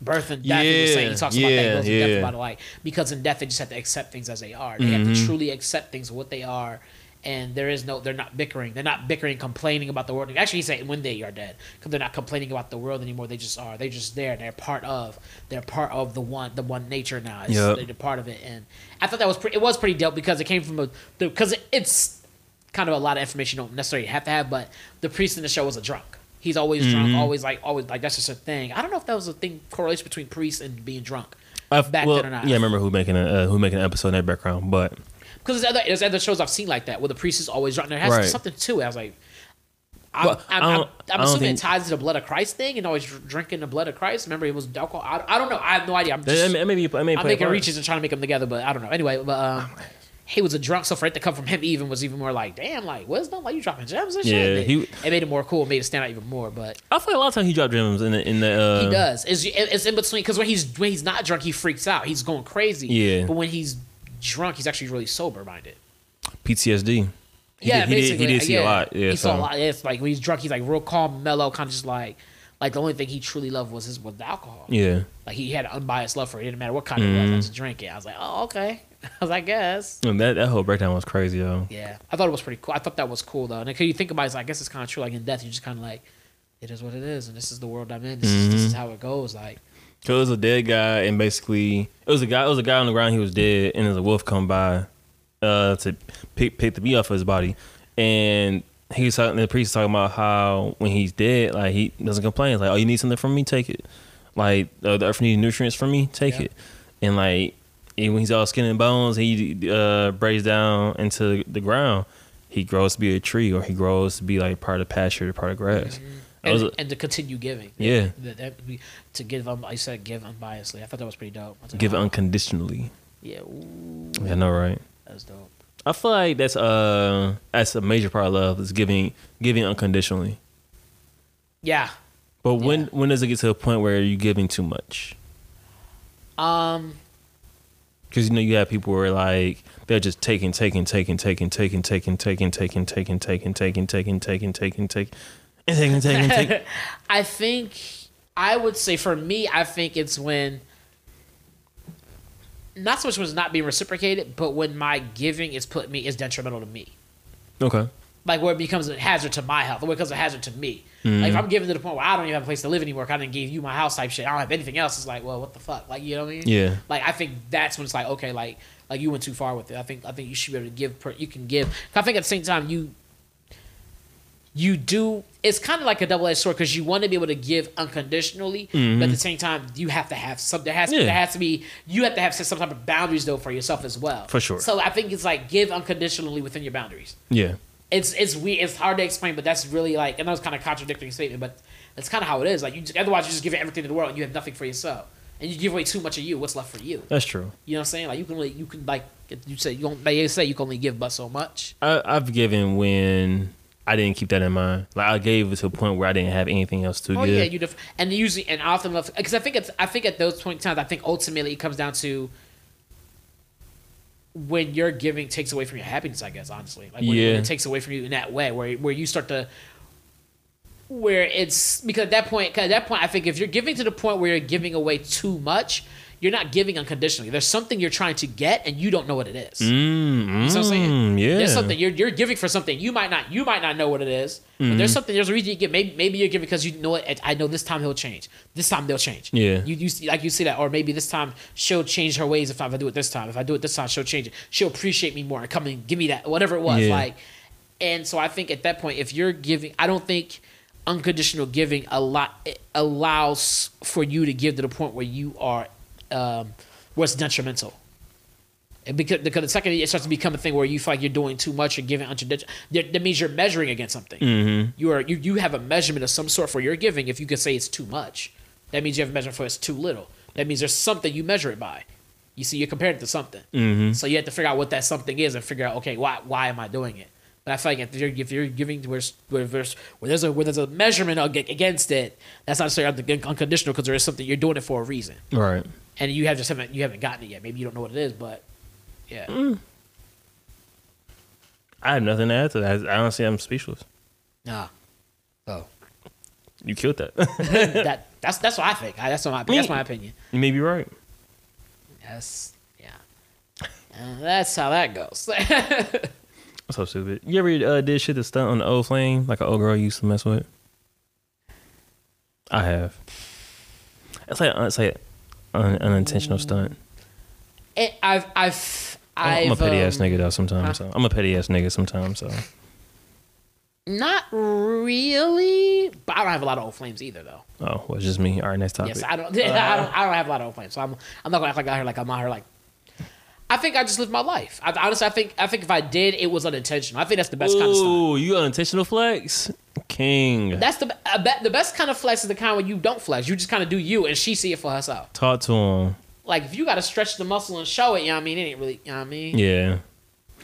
Birth and death. he was saying he Yeah, talks about that. He yeah, goes yeah. about it, like because in death they just have to accept things as they are. They have Mm-hmm. to truly accept things what they are. And there is no, they're not bickering. They're not bickering, complaining about the world. Actually, he's saying when they are dead, because they're not complaining about the world anymore. They just are. They're just there. They're part of. They're part of the one, the one nature now. Yep. They're part of it. And I thought that was pretty. It was pretty dope because it came from a because it's kind of a lot of information you don't necessarily have to have. But the priest in the show was a drunk. He's always drunk. Mm-hmm. Always like always like that's just a thing. I don't know if that was a thing correlation between priests and being drunk. I've, back well, then or not. Yeah, I remember who making a uh, who making an episode in that background, but Because there's other there's other shows I've seen like that where the priest is always drunk. There has Right. something to it. I was like, I'm, Well, I'm, I'm, I'm assuming think- it ties to the blood of Christ thing and always drinking the blood of Christ. Remember, it was alcohol. I, I don't know. I have no idea. I'm just that may be that may I'm making reaches and trying to make them together, but I don't know. Anyway, but um, he was a drunk, so for it to come from him even was even more like, damn, like what's wisdom, like you dropping gems and shit. Yeah, it, he- it made it more cool, made it stand out even more. But I feel like a lot of times he dropped gems in the in the. Uh, he does. It's, it's in between because when he's when he's not drunk, he freaks out. He's going crazy. Yeah. But when he's drunk, he's actually really sober minded. PTSD. He yeah, did, he did, he did see yeah. a lot. Yeah, he so. saw a lot. It's like when he's drunk, he's like real calm, mellow, kind of just like like the only thing he truly loved was his was the alcohol. Yeah, Like he had an unbiased love for it. It didn't matter what kind it was. I just drank it. I was like, oh okay. I was like, I guess. and that that whole breakdown was crazy, yo. Yeah, I thought it was pretty cool. I thought that was cool though. And you think about it, it's like, I guess it's kind of true. Like in death, you're just kind of like, it is what it is, and this is the world I'm in. This, is, this is how it goes. Like, Cause it was a dead guy, and basically it was a guy. It was a guy on the ground. He was dead, and there's a wolf come by, uh, to pick pick the meat off of his body, and he was talking. The priest was talking about how when he's dead, like he doesn't complain. It's like, oh, you need something from me, take it. Like uh, the earth needs nutrients from me, take Yeah. it. And like and when he's all skin and bones, he uh breaks down into the ground. He grows to be a tree, or he grows to be like part of pasture, part of grass. That and, was and to continue giving. Yeah. That, that be, to give. Um, I said give unbiasedly. I thought that was pretty dope. Was like, give oh, unconditionally. Yeah, ooh, I know, right? that's dope. I feel like that's uh that's a major part of love is giving giving unconditionally. Yeah. But when Yeah. when does it get to a point where you're giving too much? Um. Because you know you have people where like they're just taking, taking, taking, taking, taking, taking, taking, taking, taking, taking, taking, taking, taking, taking, taking, taking, taking, taking. I think I would say for me, I think it's when not so much when it's not being reciprocated, but when my giving is put me is detrimental to me. Okay. Like where it becomes a hazard to my health, or it becomes a hazard to me. Like if I'm giving to the point where I don't even have a place to live anymore, I didn't give you my house type shit. I don't have anything else. It's like, well, what the fuck? Like you know what I mean? Yeah. Like I think that's when it's like, okay, like like you went too far with it. I think I think you should be able to give. Per, you can give. I think at the same time you you do. It's kind of like a double edged sword because you want to be able to give unconditionally, but at the same time you have to have some. There has Mm-hmm. Yeah. there has to be. You have to have some type of boundaries though for yourself as well. For sure. So I think it's like give unconditionally within your boundaries Yeah. It's it's weird. It's hard to explain, but that's really like, and that was kind of contradictory statement, but that's kind of how it is. Like you, otherwise you just give everything to the world and you have nothing for yourself, and you give away too much of you. What's left for you? That's true. You know what I'm saying? Like you can only, you can like you say you don't they say you can only give but so much. I, I've given when I didn't keep that in mind. Like I gave it to a point where I didn't have anything else to Oh give. yeah, you def- and usually and often because I think it's I think at those point times I think ultimately it comes down to when your giving takes away from your happiness. I guess honestly, like when, when it takes away from you in that way, where where you start to where it's because at that point, at that point, I think if you're giving to the point where you're giving away too much, you're not giving unconditionally. There's something you're trying to get, and you don't know what it is. Mm, You know what I'm saying? mm, yeah. There's something you're, you're giving for something you might not you might not know what it is. But Mm-hmm. there's something there's a reason you give. Maybe maybe you're giving because you know it. I know this time he'll change. This time they'll change. Yeah. You you see, like you see that, or maybe this time she'll change her ways if I do it this time. If I do it this time, she'll change it. She'll appreciate me more and come and give me that whatever it was Yeah. like. And so I think at that point, if you're giving, I don't think unconditional giving a lot allows for you to give to the point where you are um, it's detrimental. And because, because the second it starts to become a thing where you feel like you're doing too much or giving unconditional, that, that means you're measuring against something. Mm-hmm. You are you, you have a measurement of some sort for your giving. If you could say it's too much, that means you have a measurement for it's too little. That means there's something you measure it by. You see, you're comparing it to something. Mm-hmm. So you have to figure out what that something is and figure out okay why why am I doing it. But I feel like if you're, if you're giving where, where, there's, where there's a where there's a measurement against it, that's not necessarily unconditional because there is something you're doing it for a reason, right. And you have just haven't you haven't gotten it yet. Maybe you don't know what it is, but yeah. Mm. I have nothing to add to that. I honestly, I'm speechless. Nah. Oh. You killed that. that that's that's what I think. I, that's my that's my opinion. you may be right. Yes. Yeah. And that's how that goes. That's so stupid. You ever uh, did shit to stunt on the old flame like an old girl you used to mess with? I have. It's like it's like an unintentional stunt. it, I've I've I'm I've a petty ass um, nigga though sometimes. So I'm a petty ass nigga sometimes. So Not really, but I don't have a lot of old flames either, though. oh, well, it's just me. All right, next topic. Yes, I don't. I don't. I don't have a lot of old flames, so I'm. I'm not gonna act like I here like I'm out here like. I think I just lived my life. I, honestly, I think I think if I did, it was unintentional. I think that's the best kind of stuff. Ooh, you unintentional flex, king. That's the I bet the best kind of flex is the kind where you don't flex. You just kind of do you, and she see it for herself. Talk to him. Like if you got to stretch the muscle and show it, you know what I mean? It ain't really, you know what I mean? Yeah, You know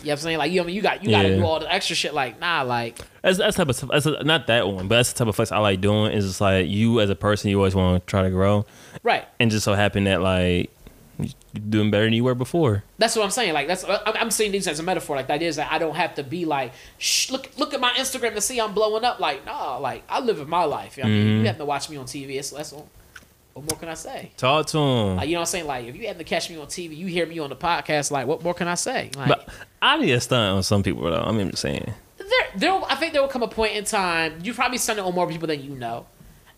what I'm saying? Like you, know what I mean, you got you got to Yeah. do all the extra shit. Like nah, like that's that's type of stuff. That's not that one, but that's the type of flex I like doing. Is just like you as a person, you always want to try to grow, right. and just so happen that like you're doing better than you were before. That's what I'm saying. Like that's I'm, I'm these as a metaphor. Like the idea is that I don't have to be like, Shh, look look at my Instagram to see I'm blowing up. Like nah, like I live in my life. You know what I mean, Mm-hmm. you have to watch me on TV. It's that's all. What more can I say? Talk to him. Like you know what I'm saying? Like if you happen to catch me on TV, you hear me on the podcast. Like what more can I say? Like but I need a stunt on some people though. I mean, I'm just saying. there, there. I think there will come a point in time you probably it on more people than you know,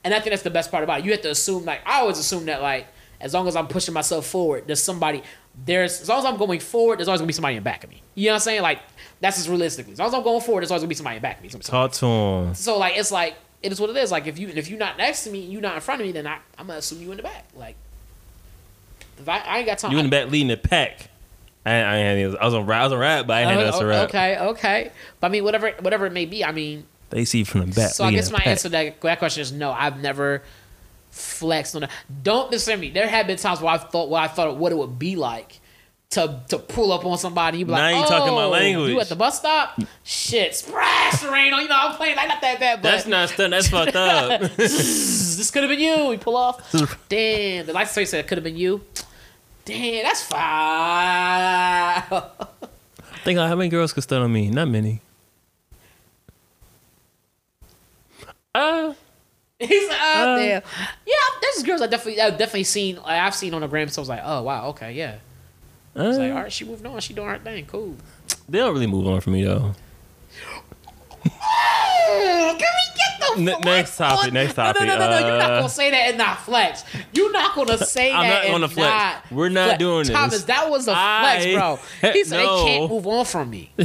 and I think that's the best part about it. You have to assume like I always assume that like as long as I'm pushing myself forward, there's somebody. There's as long as I'm going forward, there's always gonna be somebody in back of me. You know what I'm saying? Like that's just realistically. As long as I'm going forward, there's always gonna be somebody in back of me. Talk to him. So like it's like it is what it is. Like if you if you're not next to me, you're not in front of me, then I I'm gonna assume you in the back. Like if I, I ain't got time. You in the back leading the pack. I, I, ain't I was on rap, I was on rap, but I ain't had Uh, nothing to rap. okay, okay. But I mean, whatever, whatever it may be. I mean, They see from the back. so I guess my pack. answer to that, that question is no. I've never flexed on that. Don't misunderstand me. There have been times where I thought, where I thought what it would be like to to pull up on somebody. You be like, Now you oh, talking my language." You at the bus stop? Shit, splash rain on. You know, I'm playing like not that bad, but That's not stunt. That's fucked up. this could have been you. We pull off. Damn, the license plate said it could have been you. Damn, that's fine. Think how many girls could stunt on me? Not many. Uh, He's like, oh, Uh. damn. Yeah, there's girls I definitely, I've definitely seen. Like, I've seen on the gram. So I was like, oh wow, okay, yeah. It's like, uh, all right, she moved on. She doing her thing. Cool. they don't really move on from me though. Can we get the Ne- fuck next topic, on- next No, no, topic, no, no, no. You're not gonna say that and not flex. You're not gonna say I'm that. not gonna flex. not We're not flex. doing this. Thomas, that was a flex, I- bro. He said No. they can't move on from me.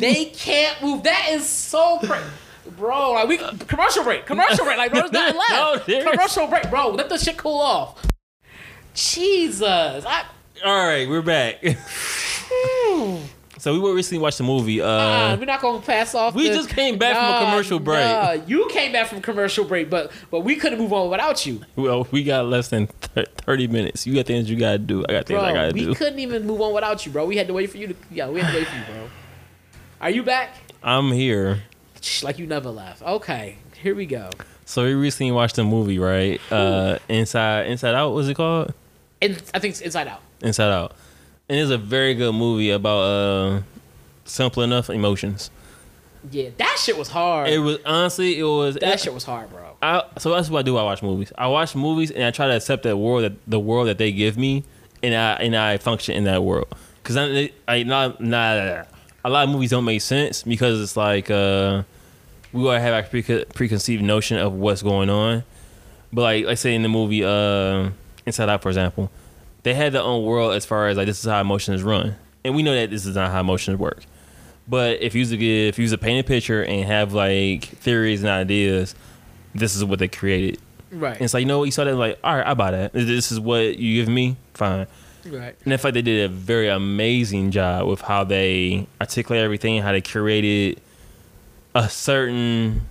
they can't move. That is so crazy. Bro, like we commercial break, commercial break, like bro, there's nothing left. No, commercial break, bro. Let the shit cool off. Jesus, I, All right, we're back. so we were recently watched the movie. Uh, uh, we're not gonna pass off. we the- just came back from a commercial break. nah, you came back from commercial break, but but we couldn't move on without you, well, we got less than thirty minutes. You got things you gotta do. I got things I gotta We do. We couldn't even move on without you, bro. We had to wait for you to. Yeah, we had to wait for you, bro. Are you back? I'm here. Like you never left. Okay, here we go. So we recently watched a movie, right? Uh, Inside Inside Out. was it called? And I think it's Inside Out. Inside Out. And it's a very good movie about uh, simple enough emotions. Yeah, that shit was hard. It was honestly, it was that shit was hard, bro. I, so that's what I do. I watch movies. I watch movies and I try to accept that world that the world that they give me, and I and I function in that world. Because I, I not not a lot of movies don't make sense because it's like uh, we all have a pre- preconceived notion of what's going on. But like, let's say in the movie uh, Inside Out, for example, they had their own world as far as like this is how emotions run, and we know that this is not how emotions work. But if you give, if you use a picture and have like theories and ideas, this is what they created. Right. And it's like, you know what? You saw that, like, all right, I buy that. This is what you give me, fine. right. And in fact, they did a very amazing job with how they articulate everything, how they curated a certain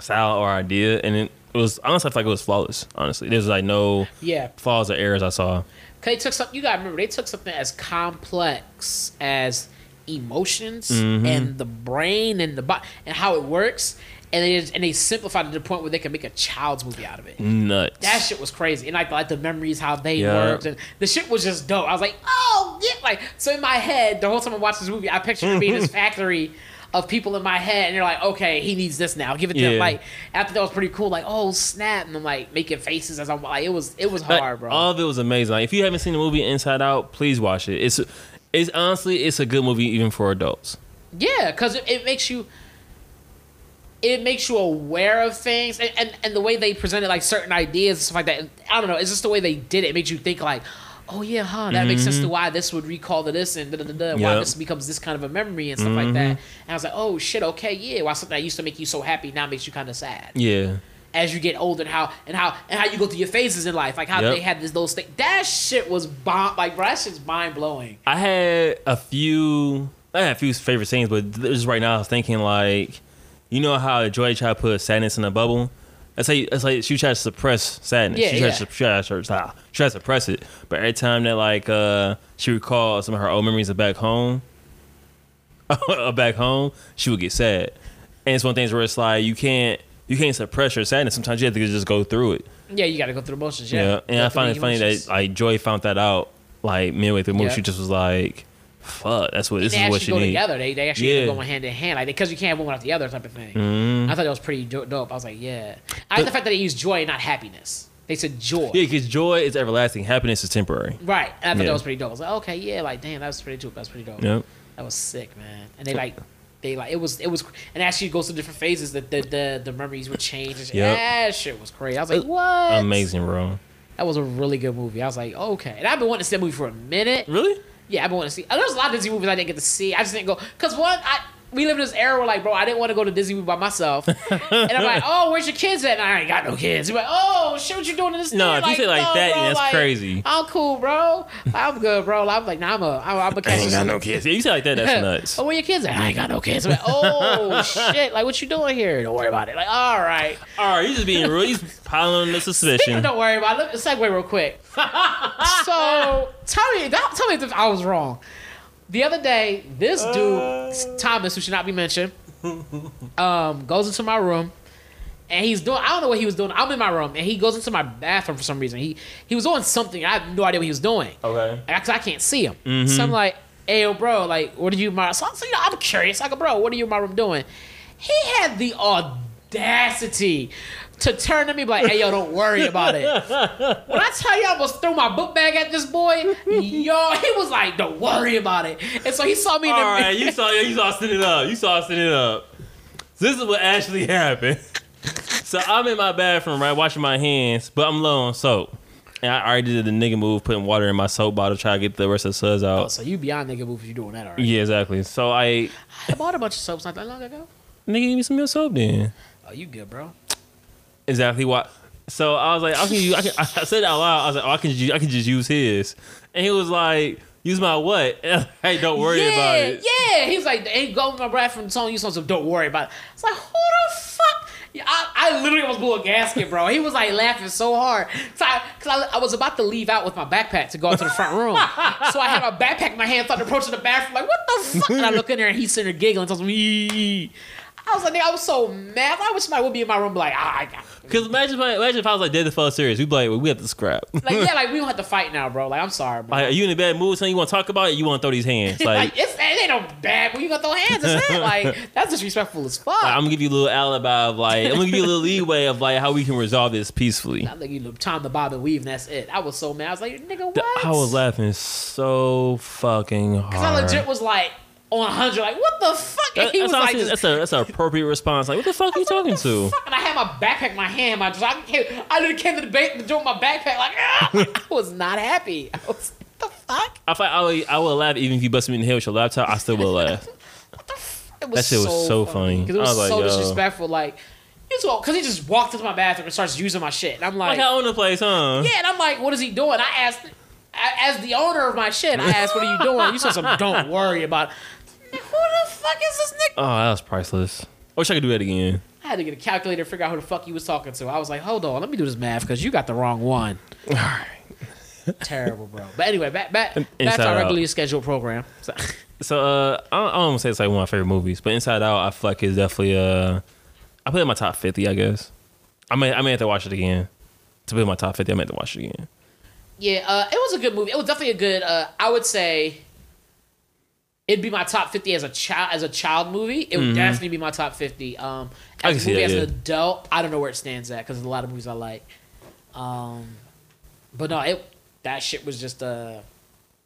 style or idea. And it was, honestly, I feel like it was flawless, honestly. There's like no Yeah. flaws or errors I saw. Cause they took something. You gotta remember, they took something as complex as emotions Mm-hmm. and the brain and the body and how it works, and they just, and they simplified it to the point where they can make a child's movie out of it. Nuts. That shit was crazy, and like like the memories, how they Yeah. worked, and the shit was just dope. I was like, oh yeah, like so in my head, the whole time I watched this movie, I pictured it being this factory of people in my head, and you're like, okay, he needs this now, give it to him. Like after that was pretty cool, like oh snap, and I'm like making faces as I'm like, it was it was hard, bro. All of it was amazing. Like, if you haven't seen the movie Inside Out, please watch it. It's it's honestly it's a good movie even for adults. Yeah, because it, it makes you it makes you aware of things and, and, and the way they presented like certain ideas and stuff like that. I don't know, it's just the way they did it. It makes you think like, oh yeah, huh, that makes sense to why this would recall to this and da da da da why Mm-hmm. This becomes this kind of a memory and stuff like that. And I was like, oh shit, okay, yeah. Why something that used to make you so happy now makes you kind of sad Yeah. as you get older and how and how and how you go through your phases in life, like how Yep. they had this those things. That shit was bomb. Like bro, that shit's mind blowing. I had a few I had a few favorite scenes, but just right now I was thinking like you know how Joy tried to put sadness in a bubble? That's like that's like she tried to suppress sadness. Yeah, she tried yeah. to, she tried to, she tried to suppress it. But every time that like uh she recalled some of her old memories of back home of back home, she would get sad. And it's one of the things where it's like you can't you can't suppress your sadness. Sometimes you have to just go through it. Yeah, you got to go through the motions. Yeah. Yeah, And I find it the funny that like Joy found that out like midway through the movie. She just was like, "Fuck, that's what this is what she go needs." together. They they actually Yeah. going hand in hand, like because you can't have one without the other type of thing. Mhm. I thought that was pretty dope. I was like, yeah. I like the fact that they used joy, and not happiness. They said joy. Yeah, because joy is everlasting. Happiness is temporary. Right. And I thought Yeah. that was pretty dope. I was like, okay, yeah, like damn, that was pretty dope. That was pretty dope. Yep. That was sick, man. And they like. They like it was it was and actually goes to different phases that the, the the memories would change. And. Yep. That shit was crazy. I was like, what? Amazing, bro. That was a really good movie. I was like, okay. And I've been wanting to see that movie for a minute. Really? Yeah, I've been wanting to see. There's a lot of Disney movies I didn't get to see. I just didn't go because one, I we live in this era where like, bro, I didn't want to go to Disney by myself, and I'm like, oh, where's your kids at? And I ain't got no kids. You're like, oh, shit, what you doing in this? No, theater? if you say like no, that, bro, that's like, crazy. I'm cool, bro. I'm good, bro. I'm like, nah, I'm a, I'm, I'm a catch. kids. Yeah, you say like that, that's nuts. Oh, where your kids at? I ain't got no kids. I'm like, oh shit! Like, what you doing here? Don't worry about it. Like, all right. All right, you just being real. You piling on the suspicion. Don't worry about it. Let me segue real quick. so tell me, that, tell me if I was wrong. The other day, this dude Thomas, who should not be mentioned, um, goes into my room, and he's doing. I don't know what he was doing. I'm in my room, and he goes into my bathroom for some reason. He he was doing something. I have no idea what he was doing. Okay. Because I can't see him. So I'm like, hey, yo, bro, like, what are you, my. So, so, you know, I'm curious. I go, bro, what are you in my room doing? He had the audacity to turn to me like, hey, yo, don't worry about it. when I tell you I almost threw my book bag at this boy, yo, he was like, don't worry about it. And so he saw me in All the right, you saw you saw sitting up. You saw sitting up. So this is what actually happened. So I'm in my bathroom, right, washing my hands, but I'm low on soap. And I already did the nigga move, putting water in my soap bottle, try to get the rest of the suds oh, out. Oh, so you beyond nigga move if you're doing that already. Yeah, exactly. So I, I bought a bunch of soaps not that long ago. nigga, give me some of your soap then. Oh, you good, bro? Exactly what. So I was like, I can use. I, can, I said out loud. I was like, oh, I can. ju- I can just use his. And he was like, use my what? And I was like, hey, don't worry yeah, about it. Yeah, he's like, ain't go with my bathroom telling you something, don't worry about it. It's like, who the fuck? Yeah, I, I literally almost blew a gasket, bro. He was like laughing so hard. So I, cause I, I was about to leave out with my backpack to go out to the front room. so I had my backpack in my hand, started approaching the bathroom, like, what the fuck? And I look in there and he's sitting there giggling, tells me. I was like, nigga, I was so mad. I wish somebody would be in my room, be like, ah, I got. Because imagine, if I- imagine if I was like dead to fall serious, we'd be like, well, we have to scrap. Like, yeah, like we don't have to fight now, bro. Like, I'm sorry, bro. Like, are you in a bad mood? Something you want to talk about? It? You want to throw these hands? Like, like, it's it ain't no bad, When you gonna throw hands. Like, that's disrespectful as fuck. I'm gonna give you a little alibi of like, I'm gonna give you a little leeway of like how we can resolve this peacefully. I think you know, time to bob and weave, and that's it. I was so mad. I was like, nigga, what? I was laughing so fucking hard. Cause I legit was like on 100, like, what the fuck? That- he that's, was like, just, that's a that's an appropriate response. Like, what the fuck are you talking to? fuck? And I had my backpack in my hand. My I, came, I literally came to the bank to my backpack, like, ah! I was not happy. I was, what the fuck? I I would, I would laugh even if you busted me in the head with your laptop. I still would laugh. It That shit was so funny. Because it was, I was like, so yo. disrespectful. Like, because he just walked into my bathroom and starts using my shit. And I'm like, Like I own the place, huh? yeah, and I'm like, what is he doing? I asked, I- as the owner of my shit, I asked, what are you doing? You said something, don't worry about it. Who the fuck is this nigga? Oh, that was priceless. I wish I could do that again. I had to get a calculator to figure out who the fuck he was talking to. I was like, hold on, let me do this math because you got the wrong one. All right. Terrible, bro. But anyway, back back, back Inside to our Out. regularly scheduled program. So, So uh, I don't, I don't wanna say it's like one of my favorite movies, but Inside Out, I feel like it's definitely uh, I put it in my top fifty, I guess. I may I may have to watch it again to put in my top fifty. I may have to watch it again. Yeah, uh, it was a good movie. It was definitely a good. Uh, I would say it'd be my top fifty as a child as a child movie. It would definitely be my top fifty. Um, Mm-hmm. I as a movie that, as yeah. an adult, I don't know where it stands at because there's a lot of movies I like. Um, but no, it that shit was just uh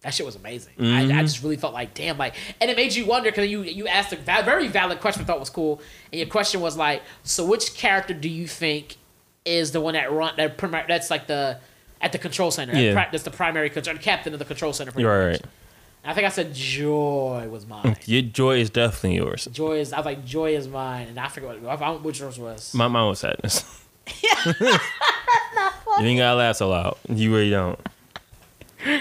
that shit was amazing. I, Mm-hmm. I just really felt like damn, like, and it made you wonder because you you asked a very valid question. I thought was cool, and your question was like, so which character do you think is the one that run that that's like the at the control center? Yeah. Pri- that's the primary control, captain of the control center. pretty You're much. right. And I think I said Joy was mine. Your joy is definitely yours. Joy is I was like Joy is mine, and I forget what I found which yours was. My mine was sadness. you ain't gotta laugh so loud. You really don't.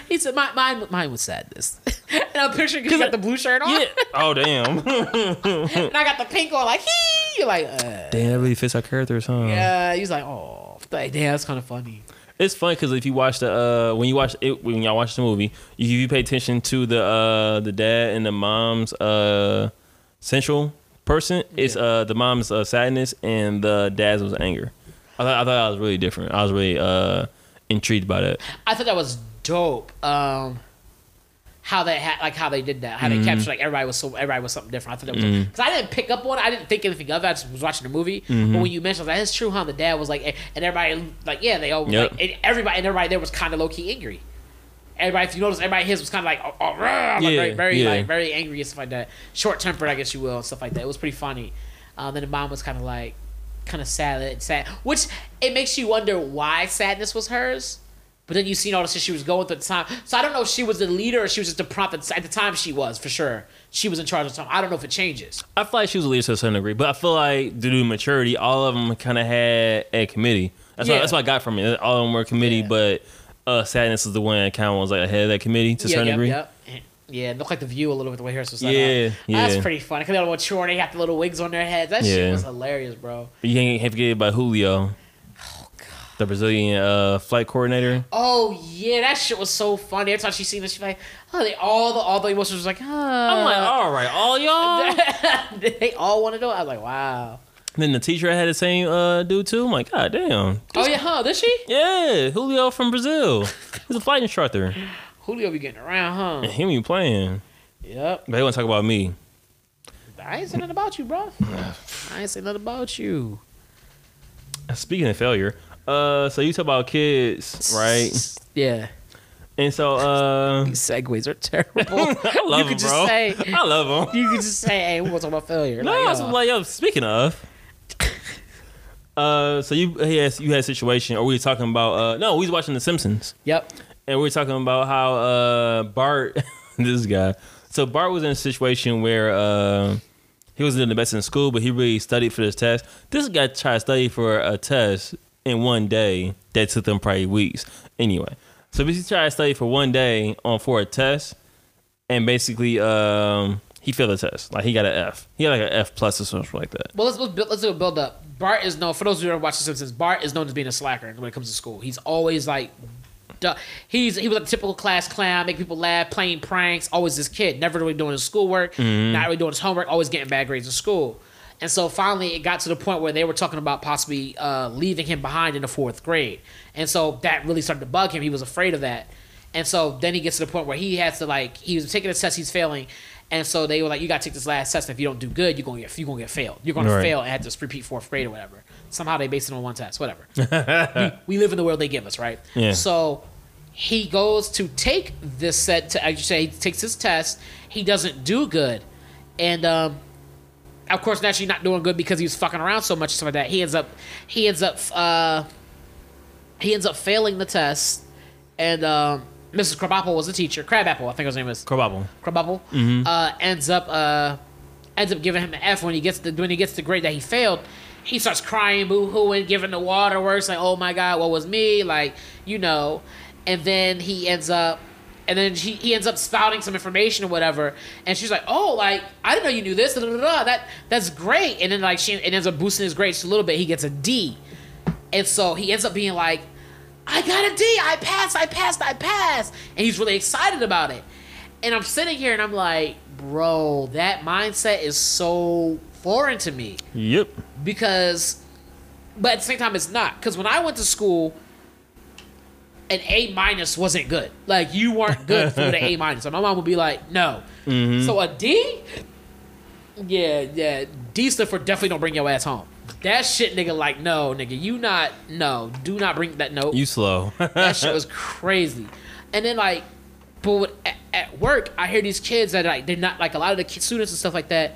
He said my, mine mine was sadness, and I'm picturing because you got the blue shirt on, Yeah. Oh damn. and I got the pink on. Like he, you're like, uh, damn, that really fits our characters, huh? yeah. He's like, oh, like, damn, that's kind of funny. It's funny because if you watch the uh when you watch it when y'all watch the movie, you, you pay attention to the uh the dad and the mom's uh central person. It's uh the mom's uh, sadness and the dad's was anger. I thought I thought that was really different. I was really uh intrigued by that. I thought that was dope. Um, how they had like how they did that, how they mm-hmm. captured like everybody was so everybody was something different. I thought that was because mm-hmm. I didn't pick up on it. I didn't think anything of it. I just was watching the movie. But mm-hmm. when you mentioned that, it's true. How the dad was like, eh, and everybody like, yeah, they all Yep. like, and everybody and everybody there was kind of low key angry. Everybody, if you notice, everybody his was kind of like, oh, oh, rah, like very, very, yeah. like very angry and stuff like that. Short tempered, I guess you will, and stuff like that. It was pretty funny. Um, then the mom was kind of like, kind of sad, sad, which it makes you wonder why sadness was hers. But then you seen all the shit she was going through at the time. So I don't know if she was the leader or she was just the prompt. At the time, she was for sure. She was in charge of something. I don't know if it changes. I feel like she was a leader to a certain degree, but I feel like due to maturity, all of them kind of had a committee. That's what that's what I got from it. All of them were a committee, Yeah. but uh, sadness is the one that kind of was like ahead of that committee to a yeah, certain yep, degree. yep. Yeah, it looked like the view a little bit the way hers was set Yeah, up. yeah. That's pretty funny. Cause they all mature, and they got the little wigs on their heads. That shit was hilarious, bro. You can't forget about Julio, the Brazilian uh, flight coordinator. Oh yeah, that shit was so funny. Every time she seen it, she like, oh, they all the all the emotions was like, oh. I'm like, all right, all y'all. they all want to know. I was like, wow. then the teacher had the same uh, dude too. I'm like, god damn. Oh yeah, huh? Did she? Yeah, Julio from Brazil. He's a flight instructor. Julio be getting around, huh? And him be playing. Yep. But they want to talk about me. I ain't say nothing about you, bro. I ain't say nothing about you. Speaking of failure, uh, so you talk about kids, right? Yeah. And so, uh, These segues are terrible. I love you could just bro. say, I love him. you could just say, hey, we want to talk about failure. No, Like, I was uh, like, yo, speaking of, uh, so you he has you had a situation, or we were talking about, uh, no, we was watching The Simpsons, yep. and we were talking about how uh Bart, this guy, so Bart was in a situation where uh he wasn't doing the best in school, but he really studied for this test. This guy tried to study for a test in one day that took them probably weeks. Anyway, so he tried to study for one day on for a test, and basically um he failed the test. Like he got an F. He got like an F plus or something like that. Well, let's let's, build, let's do a build up. Bart is known for those who don't watch The Simpsons. Bart is known as being a slacker when it comes to school. He's always like, duh. he's he was a typical class clown, make people laugh, playing pranks. Always this kid, never really doing his schoolwork, not really doing his homework, always getting bad grades in school. And so finally, it got to the point where they were talking about possibly uh, leaving him behind in the fourth grade. And so that really started to bug him. He was afraid of that. And so then he gets to the point where he has to like he was taking a test, he's failing, and so they were like, "You got to take this last test. And if you don't do good, you're gonna get you're gonna get failed. You're gonna Right. fail and have to repeat fourth grade or whatever." Somehow they based it on one test, whatever. we, we live in the world they give us, right? Yeah. So he goes to take this set to, as you say, he takes his test. He doesn't do good, and um, of course, naturally not doing good because he was fucking around so much and stuff like that. He ends up, he ends up, uh, he ends up failing the test, and um, Mrs. Krabappel was the teacher. Krabappel, I think his name is Krabappel. Krabappel. Uh, ends up, uh, ends up giving him an F when he gets the when he gets the grade that he failed. He starts crying, boo hooing, giving the waterworks, like, "Oh my god, what was me?" Like, you know. And then he ends up, and then he, he ends up spouting some information or whatever. And she's like, "Oh, like I didn't know you knew this. Da, da, da, da. That that's great." And then like she it ends up boosting his grades a little bit. He gets a D, and so he ends up being like, I got a D. I passed. I passed. I passed. And he's really excited about it. And I'm sitting here and I'm like, bro, that mindset is so foreign to me Yep. because, but at the same time, it's not. Because when I went to school, an A minus wasn't good. Like you weren't good for the A minus. So my mom would be like, no. Mm-hmm. So a D, yeah, yeah, D stuff for definitely don't bring your ass home. That shit, nigga, like no, nigga, you not no, do not bring that note You slow. that shit was crazy. And then like, but with, at, at work, I hear these kids that like they're not like a lot of the students and stuff like that.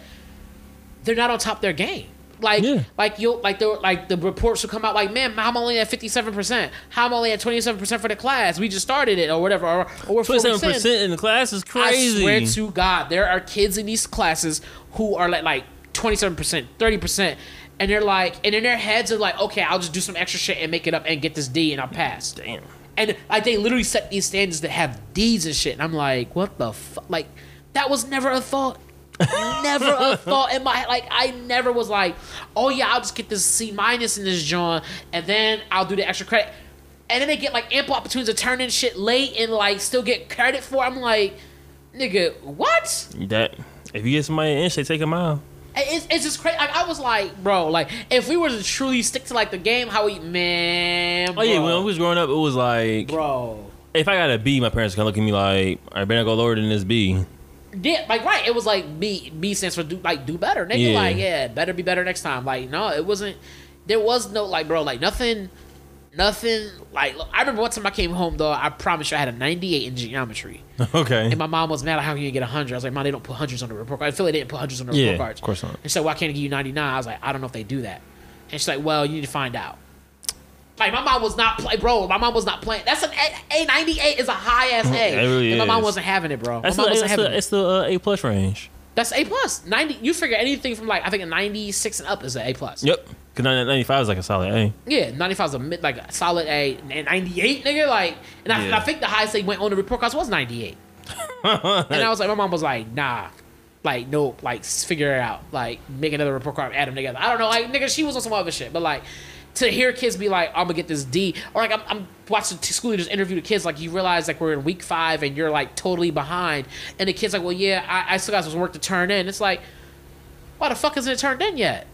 They're not on top of their game. Like, Yeah. like you'll like the like the reports will come out like, man, I'm only at fifty seven percent. How I'm only at twenty seven percent for the class. We just started it or whatever. Or, or we're Twenty-seven 40%. percent in the class is crazy. I swear to God, there are kids in these classes who are like like twenty seven percent, thirty percent, and they're like, and in their heads are like, okay, I'll just do some extra shit and make it up and get this D and I'll pass. Damn. And like they literally set these standards that have D's and shit, and I'm like, what the fuck? Like that was never a thought. Never a thought in my like I never was like, oh yeah, I'll just get this C minus in this John, and then I'll do the extra credit. And then they get like ample opportunities to turn in shit late and like still get credit for. it. I'm like, nigga, what? That if you get somebody an inch, they take a mile. It's, it's just crazy. Like, I was like, bro, like if we were to truly stick to like the game, how we man, Oh yeah, when I was growing up, it was like bro. if I got a B, my parents gonna look at me like, I better go lower than this B. Yeah, like right. It was like B. B stands for do like do better, nigga. Yeah. Like yeah, better be better next time. Like no, it wasn't. There was no like, bro, like nothing, nothing. Like look, I remember one time I came home though. I promise you, I had a 98 in geometry, okay. and my mom was mad. at How can you get a hundred? I was like, mom, they don't put hundreds on the report card. I feel like they didn't put hundreds on the Yeah, report cards. of course not. And so why can't I give you 99? I was like, I don't know if they do that. And she's like, well, you need to find out. Like my mom was not play, bro. My mom was not playing. That's an A. A ninety eight is a high ass A. It really and my mom is. wasn't having it, bro. That's my mom the, wasn't it's having the, it. it's the uh, A plus range. That's A plus. Ninety. You figure anything from like I think a ninety six and up is an A plus. Yep. Cause 95 is like a solid A. Yeah, ninety five is a mid like a solid A. And ninety eight, nigga, like, and I, and I think the highest they went on the report cards was ninety eight. and I was like, my mom was like, nah. Like nope, like figure it out. Like make another report card, add them together. I don't know, like nigga, she was on some other shit, but like to hear kids be like, I'm gonna get this D, or like I'm, I'm watching t- school leaders interview the kids, like you realize like we're in week five and you're like totally behind, and the kids like, well yeah, I, I still got some work to turn in. It's like, why the fuck isn't it turned in yet?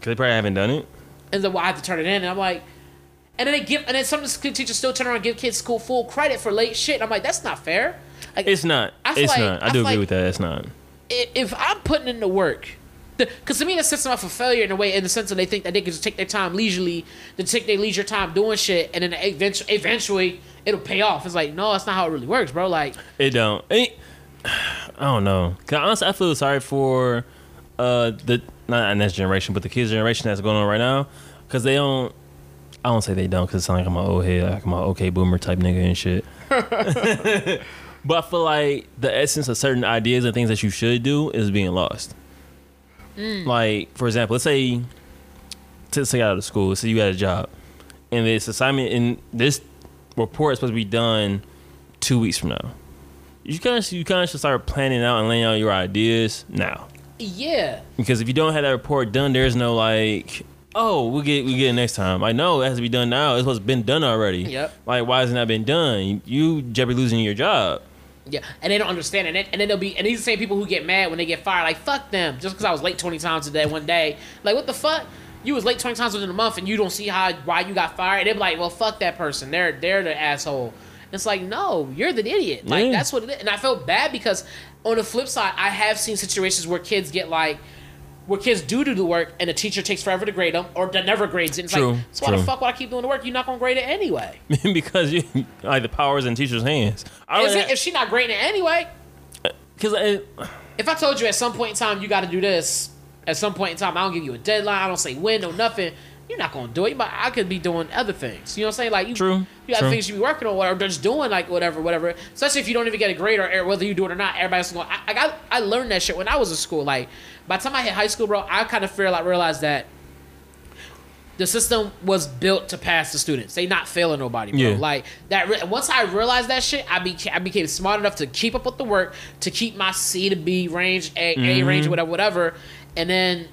Cause they probably haven't done it. and then well, I have to turn it in, and I'm like, and then they give, and then some school teachers still turn around and give kids school full credit for late shit. And I'm like, that's not fair. Like, It's not. I It's like- not. I, I do agree like- with that. It's not. if I'm putting in the work, because to me that sets them up for failure in a way, in the sense that they think that they can just take their time leisurely, to take their leisure time doing shit, and then eventually, eventually it'll pay off. It's like, no, that's not how it really works, bro. Like, It don't. It, I don't know. Cause honestly, I feel sorry for uh the not next generation, but the kids generation that's going on right now. Cause they don't. I don't say they don't, cause it sounds like I'm an old head, like I'm an okay boomer type nigga and shit. but I feel like the essence of certain ideas and things that you should do is being lost. Mm. Like, for example, let's say, to say out of school, let's say you got a job, and this assignment in this report is supposed to be done two weeks from now. You kind of you kind of should start planning out and laying out your ideas now, yeah, because if you don't have that report done, there's no like, oh, we'll get we get it next time. I know it has to be done now. It's supposed to been done already. Yep. Like, why hasn't that been done? You jeopardy losing your job. Yeah, and they don't understand it. And then they'll be, and these are the same people who get mad when they get fired. Like, fuck them. Just because I was late 20 times a day one day. Like, what the fuck? You was late 20 times within a month and you don't see how why you got fired. They're like, well, fuck that person. They're they're the asshole. It's like, no, you're the idiot. Like, Yeah. that's what it is. And I felt bad because on the flip side, I have seen situations where kids get like, where kids do do the work and the teacher takes forever to grade them or that never grades it. It's True, like, so why the fuck would I keep doing the work? You're not gonna grade it anyway. because you like the power's in teachers' hands. I If, don't it, if she not grading it anyway, uh, because if I told you at some point in time you got to do this, at some point in time I don't give you a deadline, I don't say when or nothing, you're not gonna do it. But I could be doing other things. You know what I'm saying? Like you, True, you got true. things you be working on, or just doing like whatever, whatever. Especially if you don't even get a grade or whether you do it or not, everybody's going. I, I got, I learned that shit when I was in school. Like by the time I hit high school, bro, I kind of feel like realized that. The system was built to pass the students. They not failing nobody, bro. Yeah. Like that. Re- once I realized that shit, I became I became smart enough to keep up with the work, to keep my C to B range, A, A range, mm-hmm. whatever, whatever, and then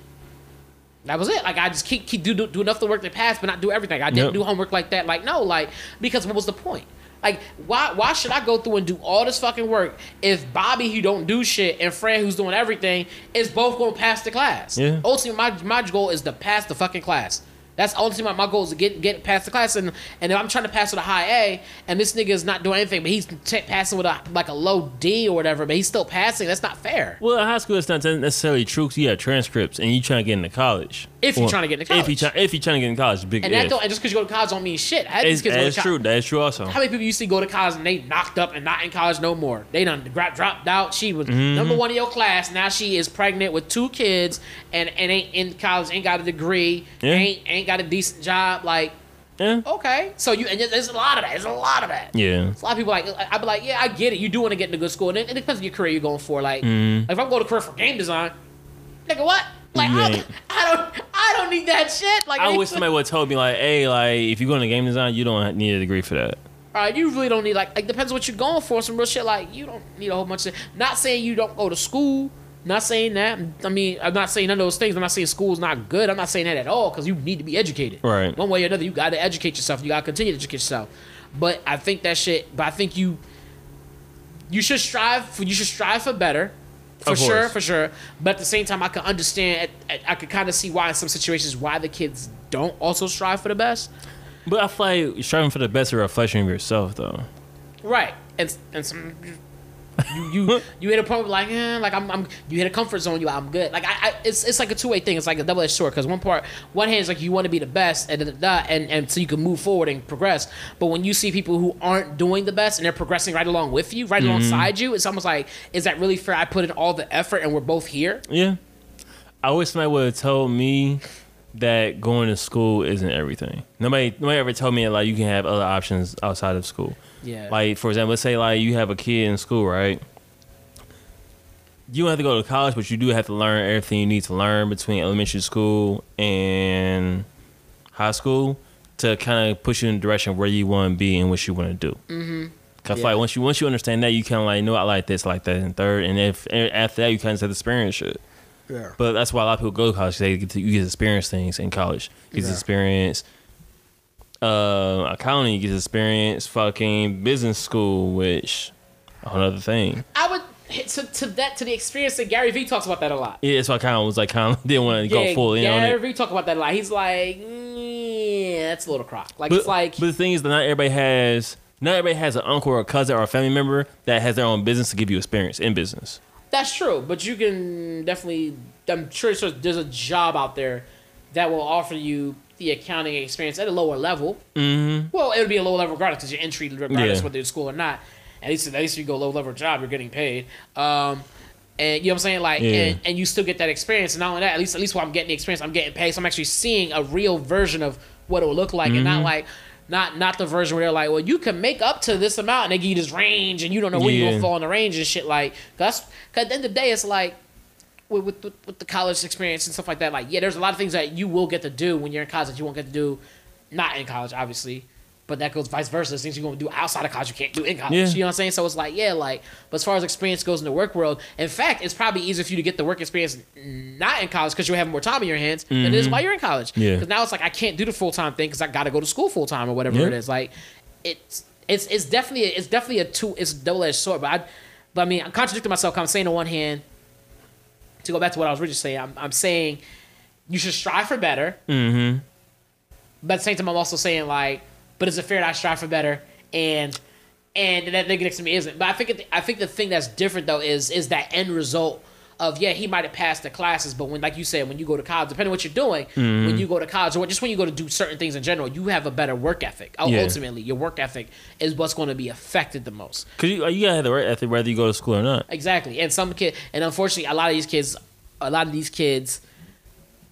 that was it. Like I just keep keep do, do, do enough of the work to pass, but not do everything. I didn't Yep. do homework like that. Like no, like because what was the point? Like why why should I go through and do all this fucking work if Bobby who don't do shit and Fran who's doing everything is both going to pass the class? Yeah. Ultimately, my my goal is to pass the fucking class. That's ultimately my, my goal is to get get past the class, and and if I'm trying to pass with a high A, and this nigga is not doing anything, but he's t- passing with a like a low D or whatever, but he's still passing. That's not fair. well, in high school it's not necessarily true. 'cause you have transcripts and you trying to get into college. If you're trying to get into If you college. try, if you're trying to get into college, big And if. that don't, and just because you go to college don't mean shit. I had these It's, kids go to that's true. That's true. Also, How many people you see go to college and they knocked up and not in college no more? They done dropped out. She was Mm-hmm. number one in your class. Now she is pregnant with two kids and, and ain't in college, ain't got a degree, Yeah. ain't ain't got a decent job. Like, yeah, okay, so you and there's a lot of that. There's a lot of that. yeah. A lot of people like I'd be like, yeah, I get it. You do want to get into good school, and it, it depends on your career you're going for. Like, Mm-hmm. like if I'm going to career for game design, nigga, what? Like, I, ain't. I don't, I don't need that shit. Like, I wish somebody would have told me like, hey, like if you go into game design, you don't need a degree for that. All right, you really don't need like like depends what you're going for. Some real shit like you don't need a whole bunch of. Not saying you don't go to school. Not saying that. I mean, I'm not saying none of those things. I'm not saying school's not good. I'm not saying that at all because you need to be educated. Right. One way or another, you got to educate yourself. You got to continue to educate yourself. But I think that shit. But I think you. You should strive for. You should strive for better. For Of sure, course. for sure. But at the same time, I can understand. I, I could kind of see why in some situations why the kids don't also strive for the best. But I feel like striving for the best is a reflection of yourself, though. Right. And and some you you, you hit a point like eh, like I'm, I'm you hit a comfort zone. You I'm good. Like I, I it's it's like a two way thing. It's like a double edged sword because one part one hand is like you want to be the best and da, da, da, and and so you can move forward and progress. But when you see people who aren't doing the best and they're progressing right along with you, right alongside you, it's almost like is that really fair? I put in all the effort and we're both here. Yeah. I wish somebody would have told me that going to school isn't everything. Nobody nobody ever told me that, like you can have other options outside of school. Yeah. Like for example, let's say like you have a kid in school, right? You don't have to go to college, but you do have to learn everything you need to learn between elementary school and high school to kind of push you in the direction where you want to be and what you want to do. Mm-hmm. Cause Yeah. like once you once you understand that, you kind of like know I like this, like that, and third, and if and after that, you kind of have to experience shit. Yeah. But that's why a lot of people go to college. They get to, you get to experience things in college. You get to experience uh, accounting. You get experience fucking business school, which another thing. I would hit to, to that to the experience that Gary Vee talks about that a lot. Yeah, so I kind of was like, kind of didn't want to go full in on Gary it. Vee talk about that a lot. He's like, yeah, that's a little crock. Like But, it's like but the thing is that not everybody has. Not everybody has an uncle or a cousin or a family member that has their own business to give you experience in business. That's true, but you can definitely. I'm sure there's a job out there that will offer you the accounting experience at a lower level. Mm-hmm. Well, it would be a lower level regardless because your entry, regardless Yeah. whether it's school or not. At least, at least if you go low level job, you're getting paid. Um, and you know what I'm saying, like, Yeah. and, and you still get that experience. And not only that, at least at least while I'm getting the experience, I'm getting paid. So I'm actually seeing a real version of what it will look like, and Mm-hmm. not like. Not not the version where they're like, well, you can make up to this amount, and they give you this range, and you don't know where you're gonna fall in the range and shit. Like, cause, 'cause at the end of the day, it's like, with, with, with, the college experience and stuff like that, like yeah, there's a lot of things that you will get to do when you're in college that you won't get to do, not in college, obviously, but that goes vice versa. There's things you're going to do outside of college you can't do in college. Yeah. You know what I'm saying? So it's like yeah, like but as far as experience goes in the work world, in fact, it's probably easier for you to get the work experience not in college because you'll have more time in your hands than it is while you're in college. Mm-hmm. Yeah. Because now it's like I can't do the full time thing because I got to go to school full time or whatever Yeah. it is. Like it's it's it's definitely it's definitely a two it's double edged sword, but I. But I mean, I'm contradicting myself. I'm saying on one hand, to go back to what I was originally saying, I'm, I'm saying you should strive for better. Mm-hmm. But at the same time, I'm also saying like, but is it fair that I strive for better and and that nigga next to me isn't? But I think it, I think the thing that's different though is is that end result of yeah he might have passed the classes, but when like you said when you go to college, depending on what you're doing, Mm-hmm. when you go to college or just when you go to do certain things in general, you have a better work ethic. Oh, Yeah. Ultimately, your work ethic is what's going to be affected the most. Cause you, you gotta have the right ethic whether you go to school or not. Exactly. And some kid, and unfortunately, a lot of these kids, a lot of these kids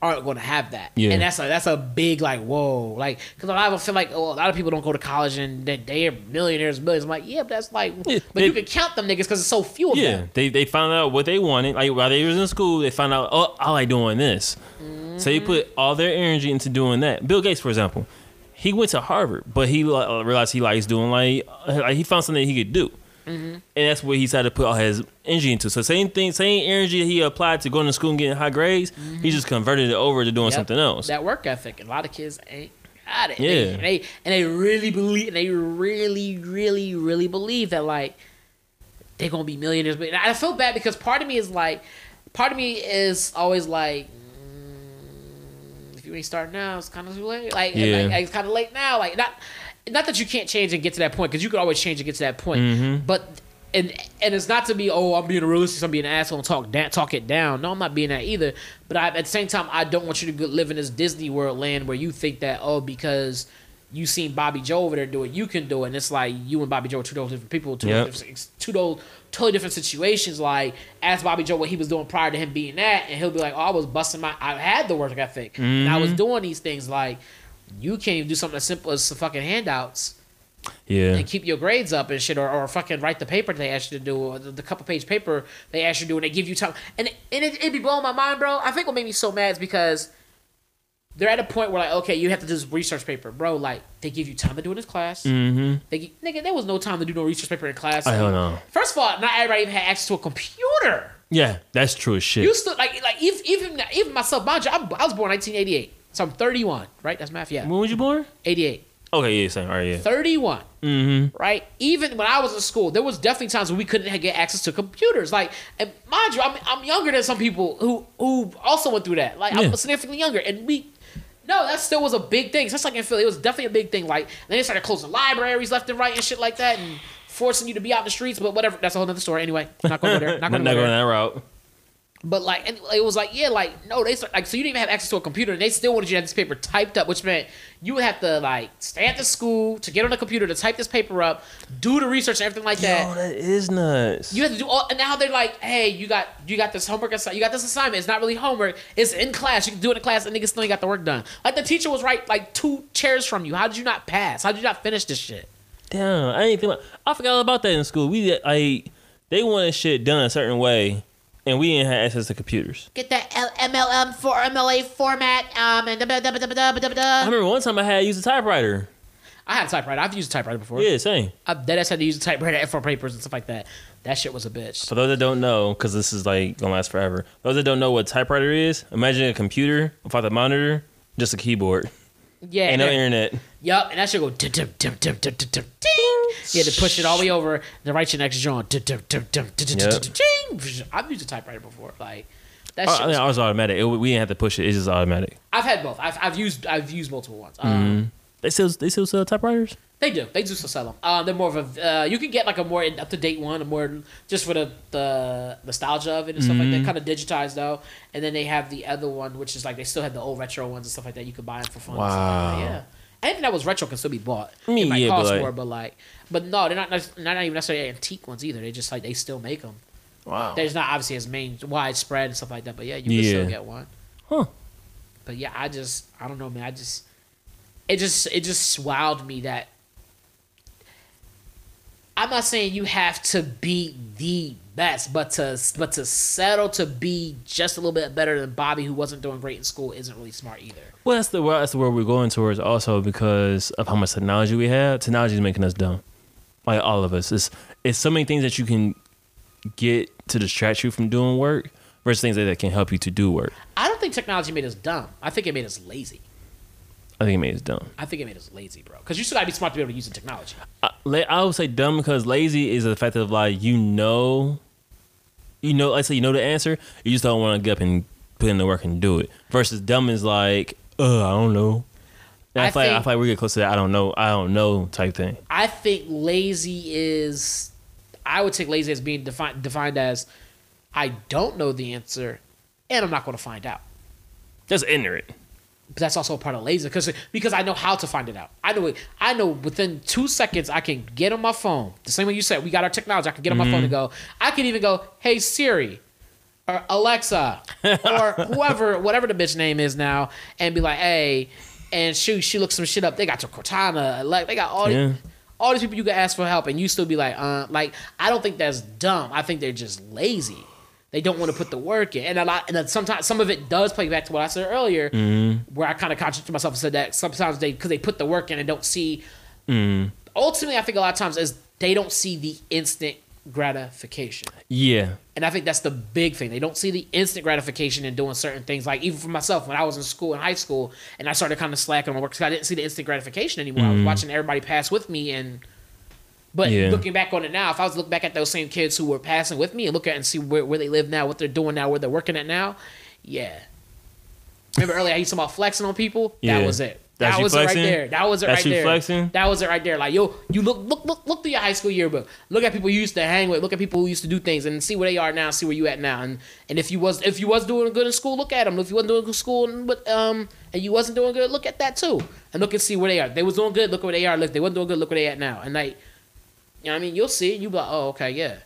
aren't going to have that. Yeah. And that's a that's a big like whoa, like because a lot of feel like oh, a lot of people don't go to college and they they are millionaires, millions. I'm like yeah, but that's like, Yeah, but they- you can count them niggas because it's so few of Yeah, them. they they found out what they wanted. Like while they was in school, they found out, oh, I like doing this. So they put all their energy into doing that. Bill Gates, for example, he went to Harvard, but he uh, realized he likes doing like, like he found something he could do, and that's what he decided to put all his energy into. So same thing, same energy he applied to going to school and getting high grades, he just converted it over to doing Yep. something else. That work ethic. A lot of kids ain't got it. Yeah. They, and they and they really believe. And they really, really, really believe that like they're gonna be millionaires. But I feel bad because part of me is like, part of me is always like. mm, If you ain't starting now, it's kind of too late. Like, Yeah. like, it's kind of late now. Like, not, not that you can't change and get to that point, because you could always change and get to that point. Mm-hmm. But and and it's not to be oh I'm being a realist, I'm being an asshole and talk da- talk it down. No, I'm not being that either. But I, at the same time, I don't want you to live in this Disney World land where you think that oh because you seen Bobby Joe over there do it, you can do it. And it's like you and Bobby Joe are two totally different people, two Yep. different, two those totally different situations. Like ask Bobby Joe what he was doing prior to him being that, and he'll be like, oh I was busting my, I had the work ethic, and I was doing these things. Like you can't even do something as simple as some fucking handouts yeah, and keep your grades up and shit, or, or fucking write the paper they asked you to do, or the, the couple page paper they asked you to do, and they give you time. And, and it, it'd be blowing my mind, bro. I think what made me so mad is because they're at a point where, like, okay, you have to do this research paper, bro. Like, they give you time to do it in this class. mm-hmm. They gi- nigga, there was no time to do no research paper in class. I don't know. First of all, not everybody even had access to a computer. Yeah, that's true as shit. You still like like even even, even myself, mind you, I'm, I was born 1988, so I'm 31, right? That's math, yeah. when was you born? 88, Okay, yeah, same. All right, yeah. 31. Mm-hmm. right? Even when I was in school, there was definitely times when we couldn't get access to computers. Like, and mind you, I'm, I'm younger than some people who who also went through that. Like, Yeah. I'm significantly younger, and we. No, that still was a big thing. Just like in Philly, it was definitely a big thing. Like, then they started closing libraries left and right and shit like that, and forcing you to be out in the streets. But whatever, that's a whole other story. Anyway, not going go there. Not going go there. that route. But like, and it was like, yeah, like no, they start, like so you didn't even have access to a computer, and they still wanted you to have this paper typed up, which meant you would have to like stay at the school to get on the computer to type this paper up, do the research and everything like that. Yo, that is nuts. You have to do all, and now they're like, hey, you got you got this homework, assignment, you got this assignment. It's not really homework. It's in class. You can do it in class, and niggas still ain't got the work done. Like the teacher was right, like two chairs from you. How did you not pass? How did you not finish this shit? Damn, I ain't think about, I forgot all about that in school. We did- like they wanted shit done a certain way, and we didn't have access to computers. Get that L- MLM for MLA format, um, and da da da da da da da I remember one time I had to use a typewriter. I had a typewriter. I've used a typewriter before. Yeah, same. I've dead ass had to use a typewriter for papers and stuff like that. That shit was a bitch. For those that don't know, because this is like gonna last forever. Those that don't know what typewriter is, imagine a computer without a monitor, just a keyboard, Yeah, and no and that- internet. Yup, and that shit go ding. You had to push it all the way over, then write your next dim ding. I've used a typewriter before. Like that Oh. I Was, mean, I was automatic. It, we didn't have to push it. It's just automatic. I've had both. I've, I've used I've used multiple ones. Mm-hmm. Um, They still they still sell typewriters. They do. They do still sell them. Uh, they're more of a. Uh, you can get like a more up to date one, a more just for the the nostalgia of it and stuff like Mm-hmm. that. Kind of digitized though, and then they have the other one, which is like they still have the old retro ones and stuff like that. You could buy them for fun. and like. Wow. Yeah. Anything that was retro can still be bought. I mean, it might yeah, but cost like- more, but like, but no, they're not. nec- Not even necessarily antique ones either. They just like they still make them. Wow. There's not obviously as main widespread and stuff like that, but yeah, you can still get one. Huh. But yeah, I just I don't know, man. I just it just it just wowed me that I'm not saying you have to be the best, but to but to settle to be just a little bit better than Bobby, who wasn't doing great in school, isn't really smart either. Well, that's the well, that's the where we're going towards also because of how much technology we have. Technology is making us dumb, like all of us. It's it's so many things that you can get to distract you from doing work versus things that can help you to do work. I don't think technology made us dumb. I think it made us lazy. I think it made us dumb. I think it made us lazy, bro. Because you still gotta be smart to be able to use the technology. I, I would say dumb because lazy is the fact of like you know, you know, let's say you know the answer, you just don't want to get up and put in the work and do it. Versus dumb is like, uh, I don't know. And I, I feel like, I think- feel like we get close to that. I don't know. I don't know type thing. I think lazy is. I would take lazy as being defined defined as I don't know the answer, and I'm not going to find out. Just ignorant. But that's also a part of lazy because because I know how to find it out. I know it. I know within two seconds I can get on my phone. The same way you said we got our technology. I can get on my phone and mm-hmm. go. I can even go, "Hey Siri," or Alexa, or whoever, whatever the bitch name is now, and be like, "Hey," and shoot, she looks some shit up. They got your Cortana, like they got all Yeah. these, all these people you can ask for help, and you still be like, "Uh," like I don't think that's dumb. I think they're just lazy. They don't want to put the work in, and a lot, and sometimes some of it does play back to what I said earlier, where I kind of contradicted myself and said that sometimes they because they put the work in and don't see. Ultimately, I think a lot of times is they don't see the instant gratification, Yeah. and I think that's the big thing. They don't see the instant gratification in doing certain things. Like even for myself, when I was in school in high school, and I started kind of slacking on my work because I didn't see the instant gratification anymore. I was mm-hmm. watching everybody pass with me and. But Yeah. looking back on it now, if I was to look back at those same kids who were passing with me and look at and see where, where they live now, what they're doing now, where they're working at now, yeah. Remember earlier I used to talk about flexing on people? Yeah. That was it. That's that was flexing? it right there. That was it That's right there. flexing? That was it right there. Like yo, you look look look look through your high school yearbook. Look at people you used to hang with. Look at people who used to do things and see where they are now. See where you at now. And and if you was if you was doing good in school, look at them. If you wasn't doing good in school, and but um and you wasn't doing good, look at that too. And look and see where they are. They was doing good. Look where they are. Look, they wasn't doing good. Look where they at now. And like, you know, what I mean, you'll see it. You be like, oh, okay, yeah.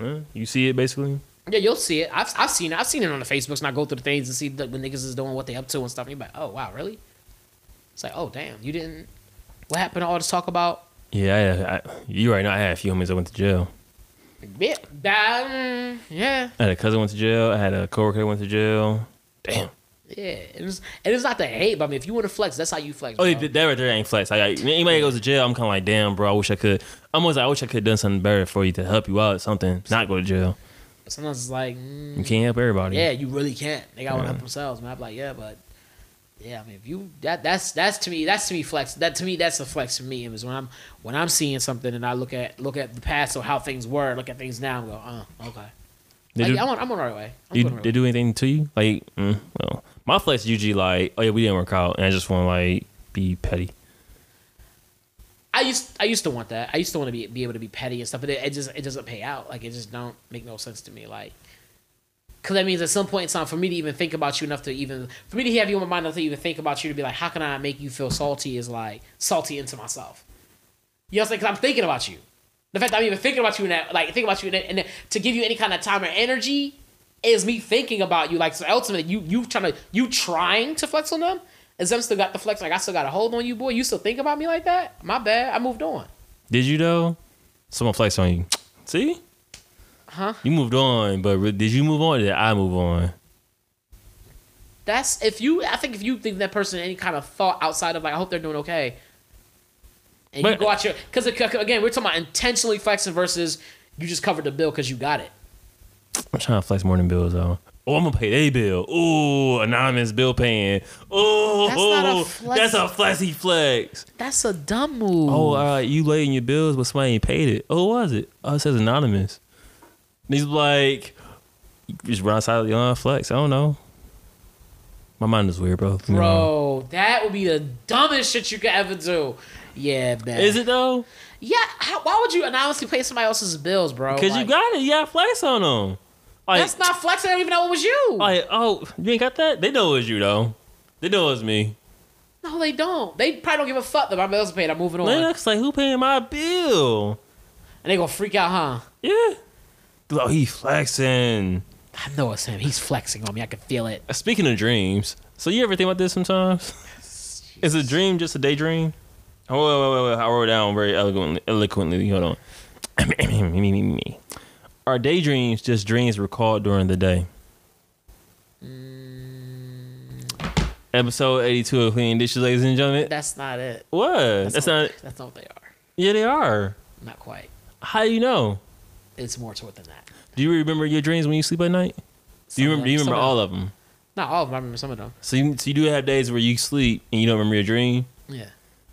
Uh, you see it basically. Yeah, you'll see it. I've, I've seen it. I've seen it on the Facebooks, and I go through the things and see the, when niggas is doing what they up to and stuff. And you're like, oh wow, really? It's like, oh damn, you didn't. What happened to all this talk about? Yeah, I, I, you right now. I had a few homies that went to jail. Yeah, mm, yeah, I had a cousin went to jail. I had a coworker that went to jail. Damn. yeah. And it's, and it's not the hate, but I mean, if you want to flex, that's how you flex. Oh, bro. yeah, that right there ain't flex. Like, I- anybody that goes to jail, I'm kind of like, damn, bro. I wish I could. I'm always like, I wish I could have done something better for you to help you out, something. Not go to jail. Sometimes it's like, mm, You can't help everybody. yeah, you really can't. They got to Yeah. help themselves, man. I'm like, yeah, but yeah, I mean, if you that that's that's to me that's to me flex. That to me that's a flex for me. It was when I'm when I'm seeing something and I look at look at the past or how things were, look at things now, and go, oh, okay. They Like, do, I'm on I'm on the right way. I'm you, right they do anything to you? Like, mm, well, my flex usually like, oh yeah, we didn't work out, and I just want to like be petty. I used I used to want that. I used to want to be be able to be petty and stuff, but it, it just it doesn't pay out. Like it just don't make no sense to me. Like, because that means at some point in time, for me to even think about you enough to even for me to have you in my mind enough to even think about you to be like, how can I make you feel salty? Is like salty into myself. You know what I'm saying? Because I'm thinking about you. The fact that I'm even thinking about you in that, like, thinking about you in that, and to give you any kind of time or energy is me thinking about you. Like, so ultimately, you you trying to you trying to flex on them. Is them still got the flex? Like, I still got a hold on you, boy. You still think about me like that? My bad. I moved on. Did you though? Someone flex on you. See? Huh? You moved on, but did you move on? Or did I move on? That's if you. I think if you think that person any kind of thought outside of like, I hope they're doing okay. And you But- go out your because again, we're talking about intentionally flexing versus you just covered the bill because you got it. I'm trying to flex more than bills though. Oh, I'm gonna pay their bill. Ooh, anonymous bill paying. Oh, That's not a flex. that's a flexy flex. That's a dumb move. Oh, all right, you laying your bills, but somebody ain't paid it. Oh, was it? Oh, it says anonymous. And he's like, just run outside of your flex. I don't know. My mind is weird, bro. Bro, that would be the dumbest shit you could ever do. Yeah, man. Is it though? Yeah. How, why would you anonymously pay somebody else's bills, bro? Because you got it. You got flex on them. Like, That's not flex. I don't even know it was you. like, oh, you ain't got that? They know it was you though. They know it was me. no, they don't. They probably don't give a fuck that my bills are paid. I'm moving on. Looks like who paying my bill? And they gonna freak out, huh? Yeah. Oh, he flexing. I know it's him. He's flexing on me. I can feel it. Uh, Speaking of dreams, so you ever think about this sometimes? Is a dream just a daydream? Oh, wait, wait, wait, wait. I wrote it down very eloquently. eloquently. Hold on. Are daydreams just dreams recalled during the day? Episode 82 of Clean Dishes, ladies and gentlemen. That's not it. What? That's, That's, not, not. That's not what they are. Yeah, they are. Not quite. How do you know? It's more to it than that. Do you remember your dreams when you sleep at night? Do you remember? Do you remember all of them? Not all of them. I remember some of them. So you, so you do have days where you sleep and you don't remember your dream. Yeah.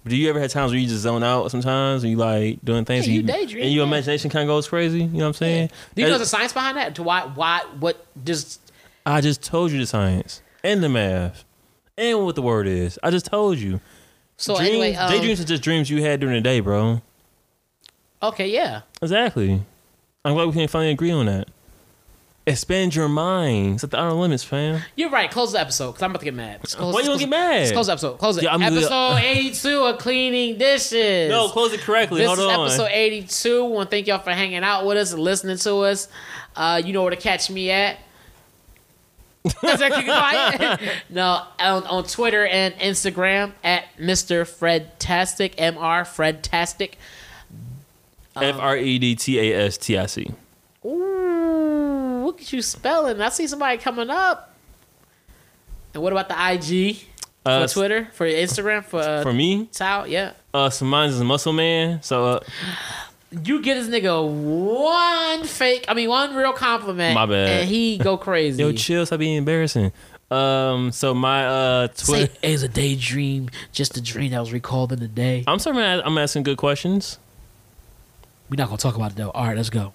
But do you ever have times where you just zone out sometimes and you like doing things Yeah, and you daydream, and your yeah. imagination kind of goes crazy? You know what I'm saying? Do you know the science behind that? To why? Why? What? Just I just told you the science and the math and what the word is. I just told you. so Dreams, anyway. Um, daydreams are just dreams you had during the day, bro. okay. Yeah. Exactly. I'm glad we can finally agree on that. Expand your mind. Set the outer limits, fam. You're right. Close the episode because I'm about to get mad. Close, Why you gonna get mad? just Close the episode. Close it. Yeah, I'm- episode 82 of cleaning dishes. No, close it correctly. This Hold is on. episode 82. Want to thank y'all for hanging out with us and listening to us. Uh, you know where to catch me at. Is that keep quiet? no, on, on Twitter and Instagram at Mr. Fredtastic, M-R Fredtastic. F R E D T A S T I C. Ooh, look at you spelling. I see somebody coming up. And what about the IG for Uh, Twitter, for Instagram, for, uh, For me, Tao? Yeah. uh, so is Muscle Man. So uh, You get this nigga one fake, I mean one real compliment. My bad. And he go crazy. yo, chill. Stop being embarrassing. Um, so my uh Twitter. it was a daydream, just a dream that was recalled in the day. I'm sorry. I'm asking good questions. We're not gonna talk about it though. All right, let's go.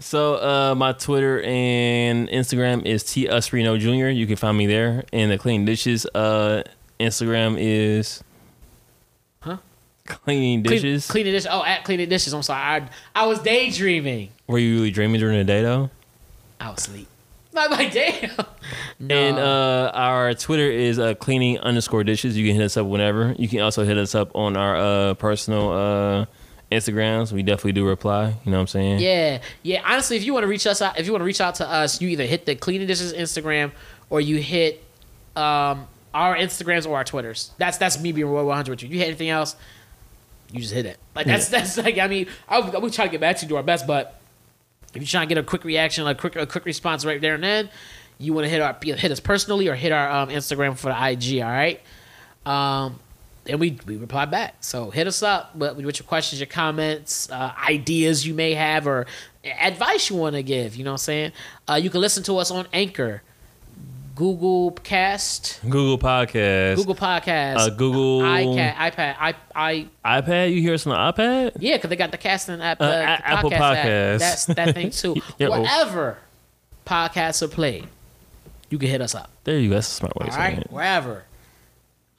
So uh, my Twitter and Instagram is T Usreno Jr. You can find me there. And the Clean Dishes uh, Instagram is Huh? Cleaning Clean- Dishes. cleaning dishes. Oh, at cleaning dishes. I'm sorry. I, I was daydreaming. Were you really dreaming during the day though? I was asleep. Not like day. No. And uh, our Twitter is uh, cleaning underscore dishes. You can hit us up whenever. You can also hit us up on our uh, personal uh, Instagrams. We definitely do reply. You know what I'm saying? Yeah, yeah. Honestly, if you want to reach us out, if you want to reach out to us, you either hit the cleaning dishes Instagram or you hit um, our Instagrams or our Twitters. That's that's me being Roy 100 with you. You hit anything else, you just hit it. Like that's that's like I mean, I we we try to get back to you, do our best, but if you're trying to get a quick reaction, a quick a quick response right there and then, you want to hit our hit us personally or hit our um, Instagram for the IG. All right. Um, and we we reply back. So hit us up with, with your questions, your comments, uh, ideas you may have, or advice you want to give. You know what I'm saying? Uh, you can listen to us on Anchor, Google Cast, Google Podcast, Google Podcast, uh, Google iCat, iPad, i i iPad. You hear us on the iPad? yeah, because they got the casting app, uh, Uh, the A- Apple podcast app. That's that thing too. Yeah, oh. Whatever podcasts are played, you can hit us up. There you go. That's a smart way All right, wherever.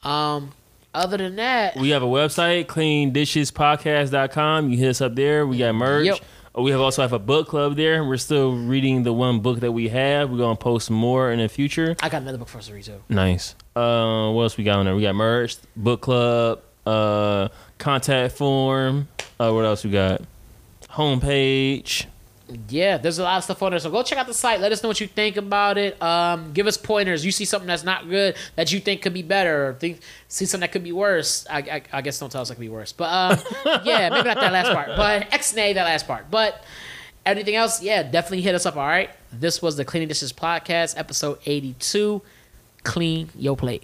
Um, other than that, We have a website, cleandishespodcast.com. You hit us up there. We got merch. Yep. Uh, We have also have a book club there. We're still reading the one book that we have. We're gonna post more in the future. I got another book for us to read too. Nice. Uh, what else we got on there? We got merch, book club, uh, contact form. Uh, what else we got? Homepage. Yeah, there's a lot of stuff on there. So go check out the site. Let us know what you think about it. Um, give us pointers. You see something that's not good that you think could be better, or think see something that could be worse. I, I, I guess don't tell us it could be worse. But um, yeah, maybe not that last part. But X-nay that last part. But anything else, yeah, definitely hit us up. All right. This was the Cleaning Dishes podcast, episode 82. Clean your plate.